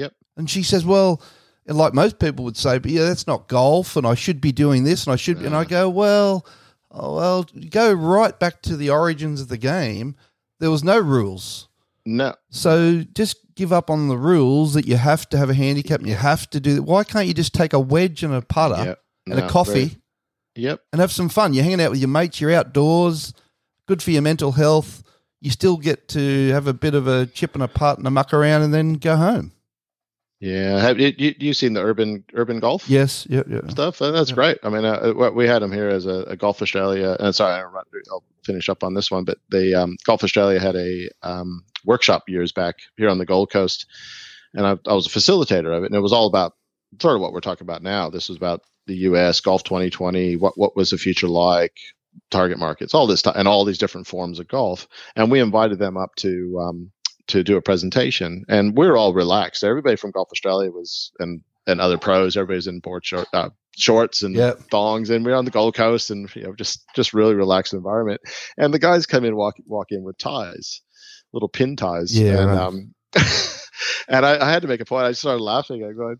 Yep. And she says, well, like most people would say, but yeah, that's not golf, and I should be doing this, and I should. And I go, well, oh, well, go right back to the origins of the game. There was no rules. No, So just give up on the rules that you have to have a handicap and you have to do. Why can't you just take a wedge and a putter Yep. And No, a coffee very- Yep. and have some fun? You're hanging out with your mates. You're outdoors. Good for your mental health. You still get to have a bit of a chip and a putt and a muck around and then go home. Yeah. Have you, you seen the urban urban golf? Yes. Yeah. Yeah. stuff. That's Yeah. great. I mean, uh, we had them here as a, a Golf Australia. And sorry, I'll I'll finish up on this one. But the um, Golf Australia had a um, workshop years back here on the Gold Coast, and I, I was a facilitator of it. And it was all about sort of what we're talking about now. This was about the U.S. Golf 2020. What what was the future like? Target markets, all this stuff, and all these different forms of golf. And we invited them up to um, to do a presentation, and we're all relaxed. Everybody from Golf Australia was, and and other pros. Everybody's in board short, uh, shorts and Yep. thongs, and we're on the Gold Coast, and you know, just just really relaxed environment. And the guys come in, walk walk in with ties, little pin ties. Yeah, and right. um, and I, I had to make a point. I started laughing. I going,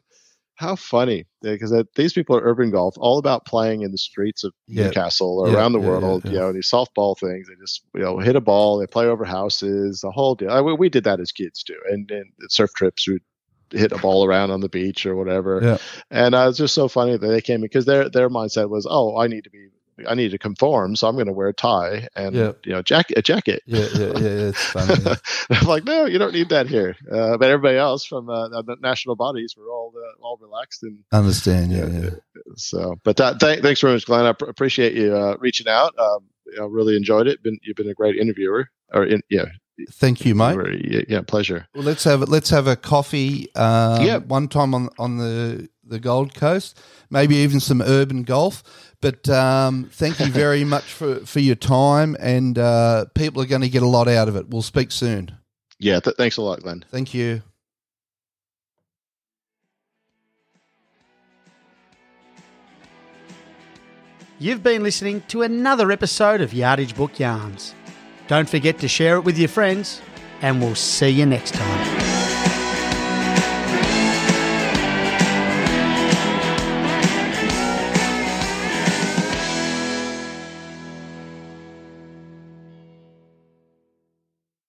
how funny because these people are urban golf, all about playing in the streets of Yeah. Newcastle or Yeah, around the yeah, world. yeah, You know, these softball things. They just you know hit a ball. They play over houses. The whole deal. I, we, did that as kids too, and and surf trips we hit a ball around on the beach or whatever. Yeah. And uh, it's just so funny that they came in because their their mindset was, oh, I need to be. I need to conform, so I'm going to wear a tie and Yeah. you know jacket a jacket. Yeah, yeah, yeah. It's funny. yeah. I'm like, no, you don't need that here. Uh, but everybody else from uh, the national bodies were all uh, all relaxed and Understand? Yeah, yeah. so. But that, th- thanks very much, Glenn. I pr- appreciate you uh, reaching out. Um, I really enjoyed it. Been you've been a great interviewer. Or in, yeah, Thank you, mate. yeah, yeah, pleasure. Well, let's have let's have a coffee. Um, Yeah. one time on on the the Gold Coast, maybe even some urban golf. But um, thank you very much for for your time, and uh, people are going to get a lot out of it. We'll speak soon. Yeah, th- thanks a lot, Glenn. Thank you. You've been listening to another episode of Yardage Book Yarns. Don't forget to share it with your friends, and we'll see you next time.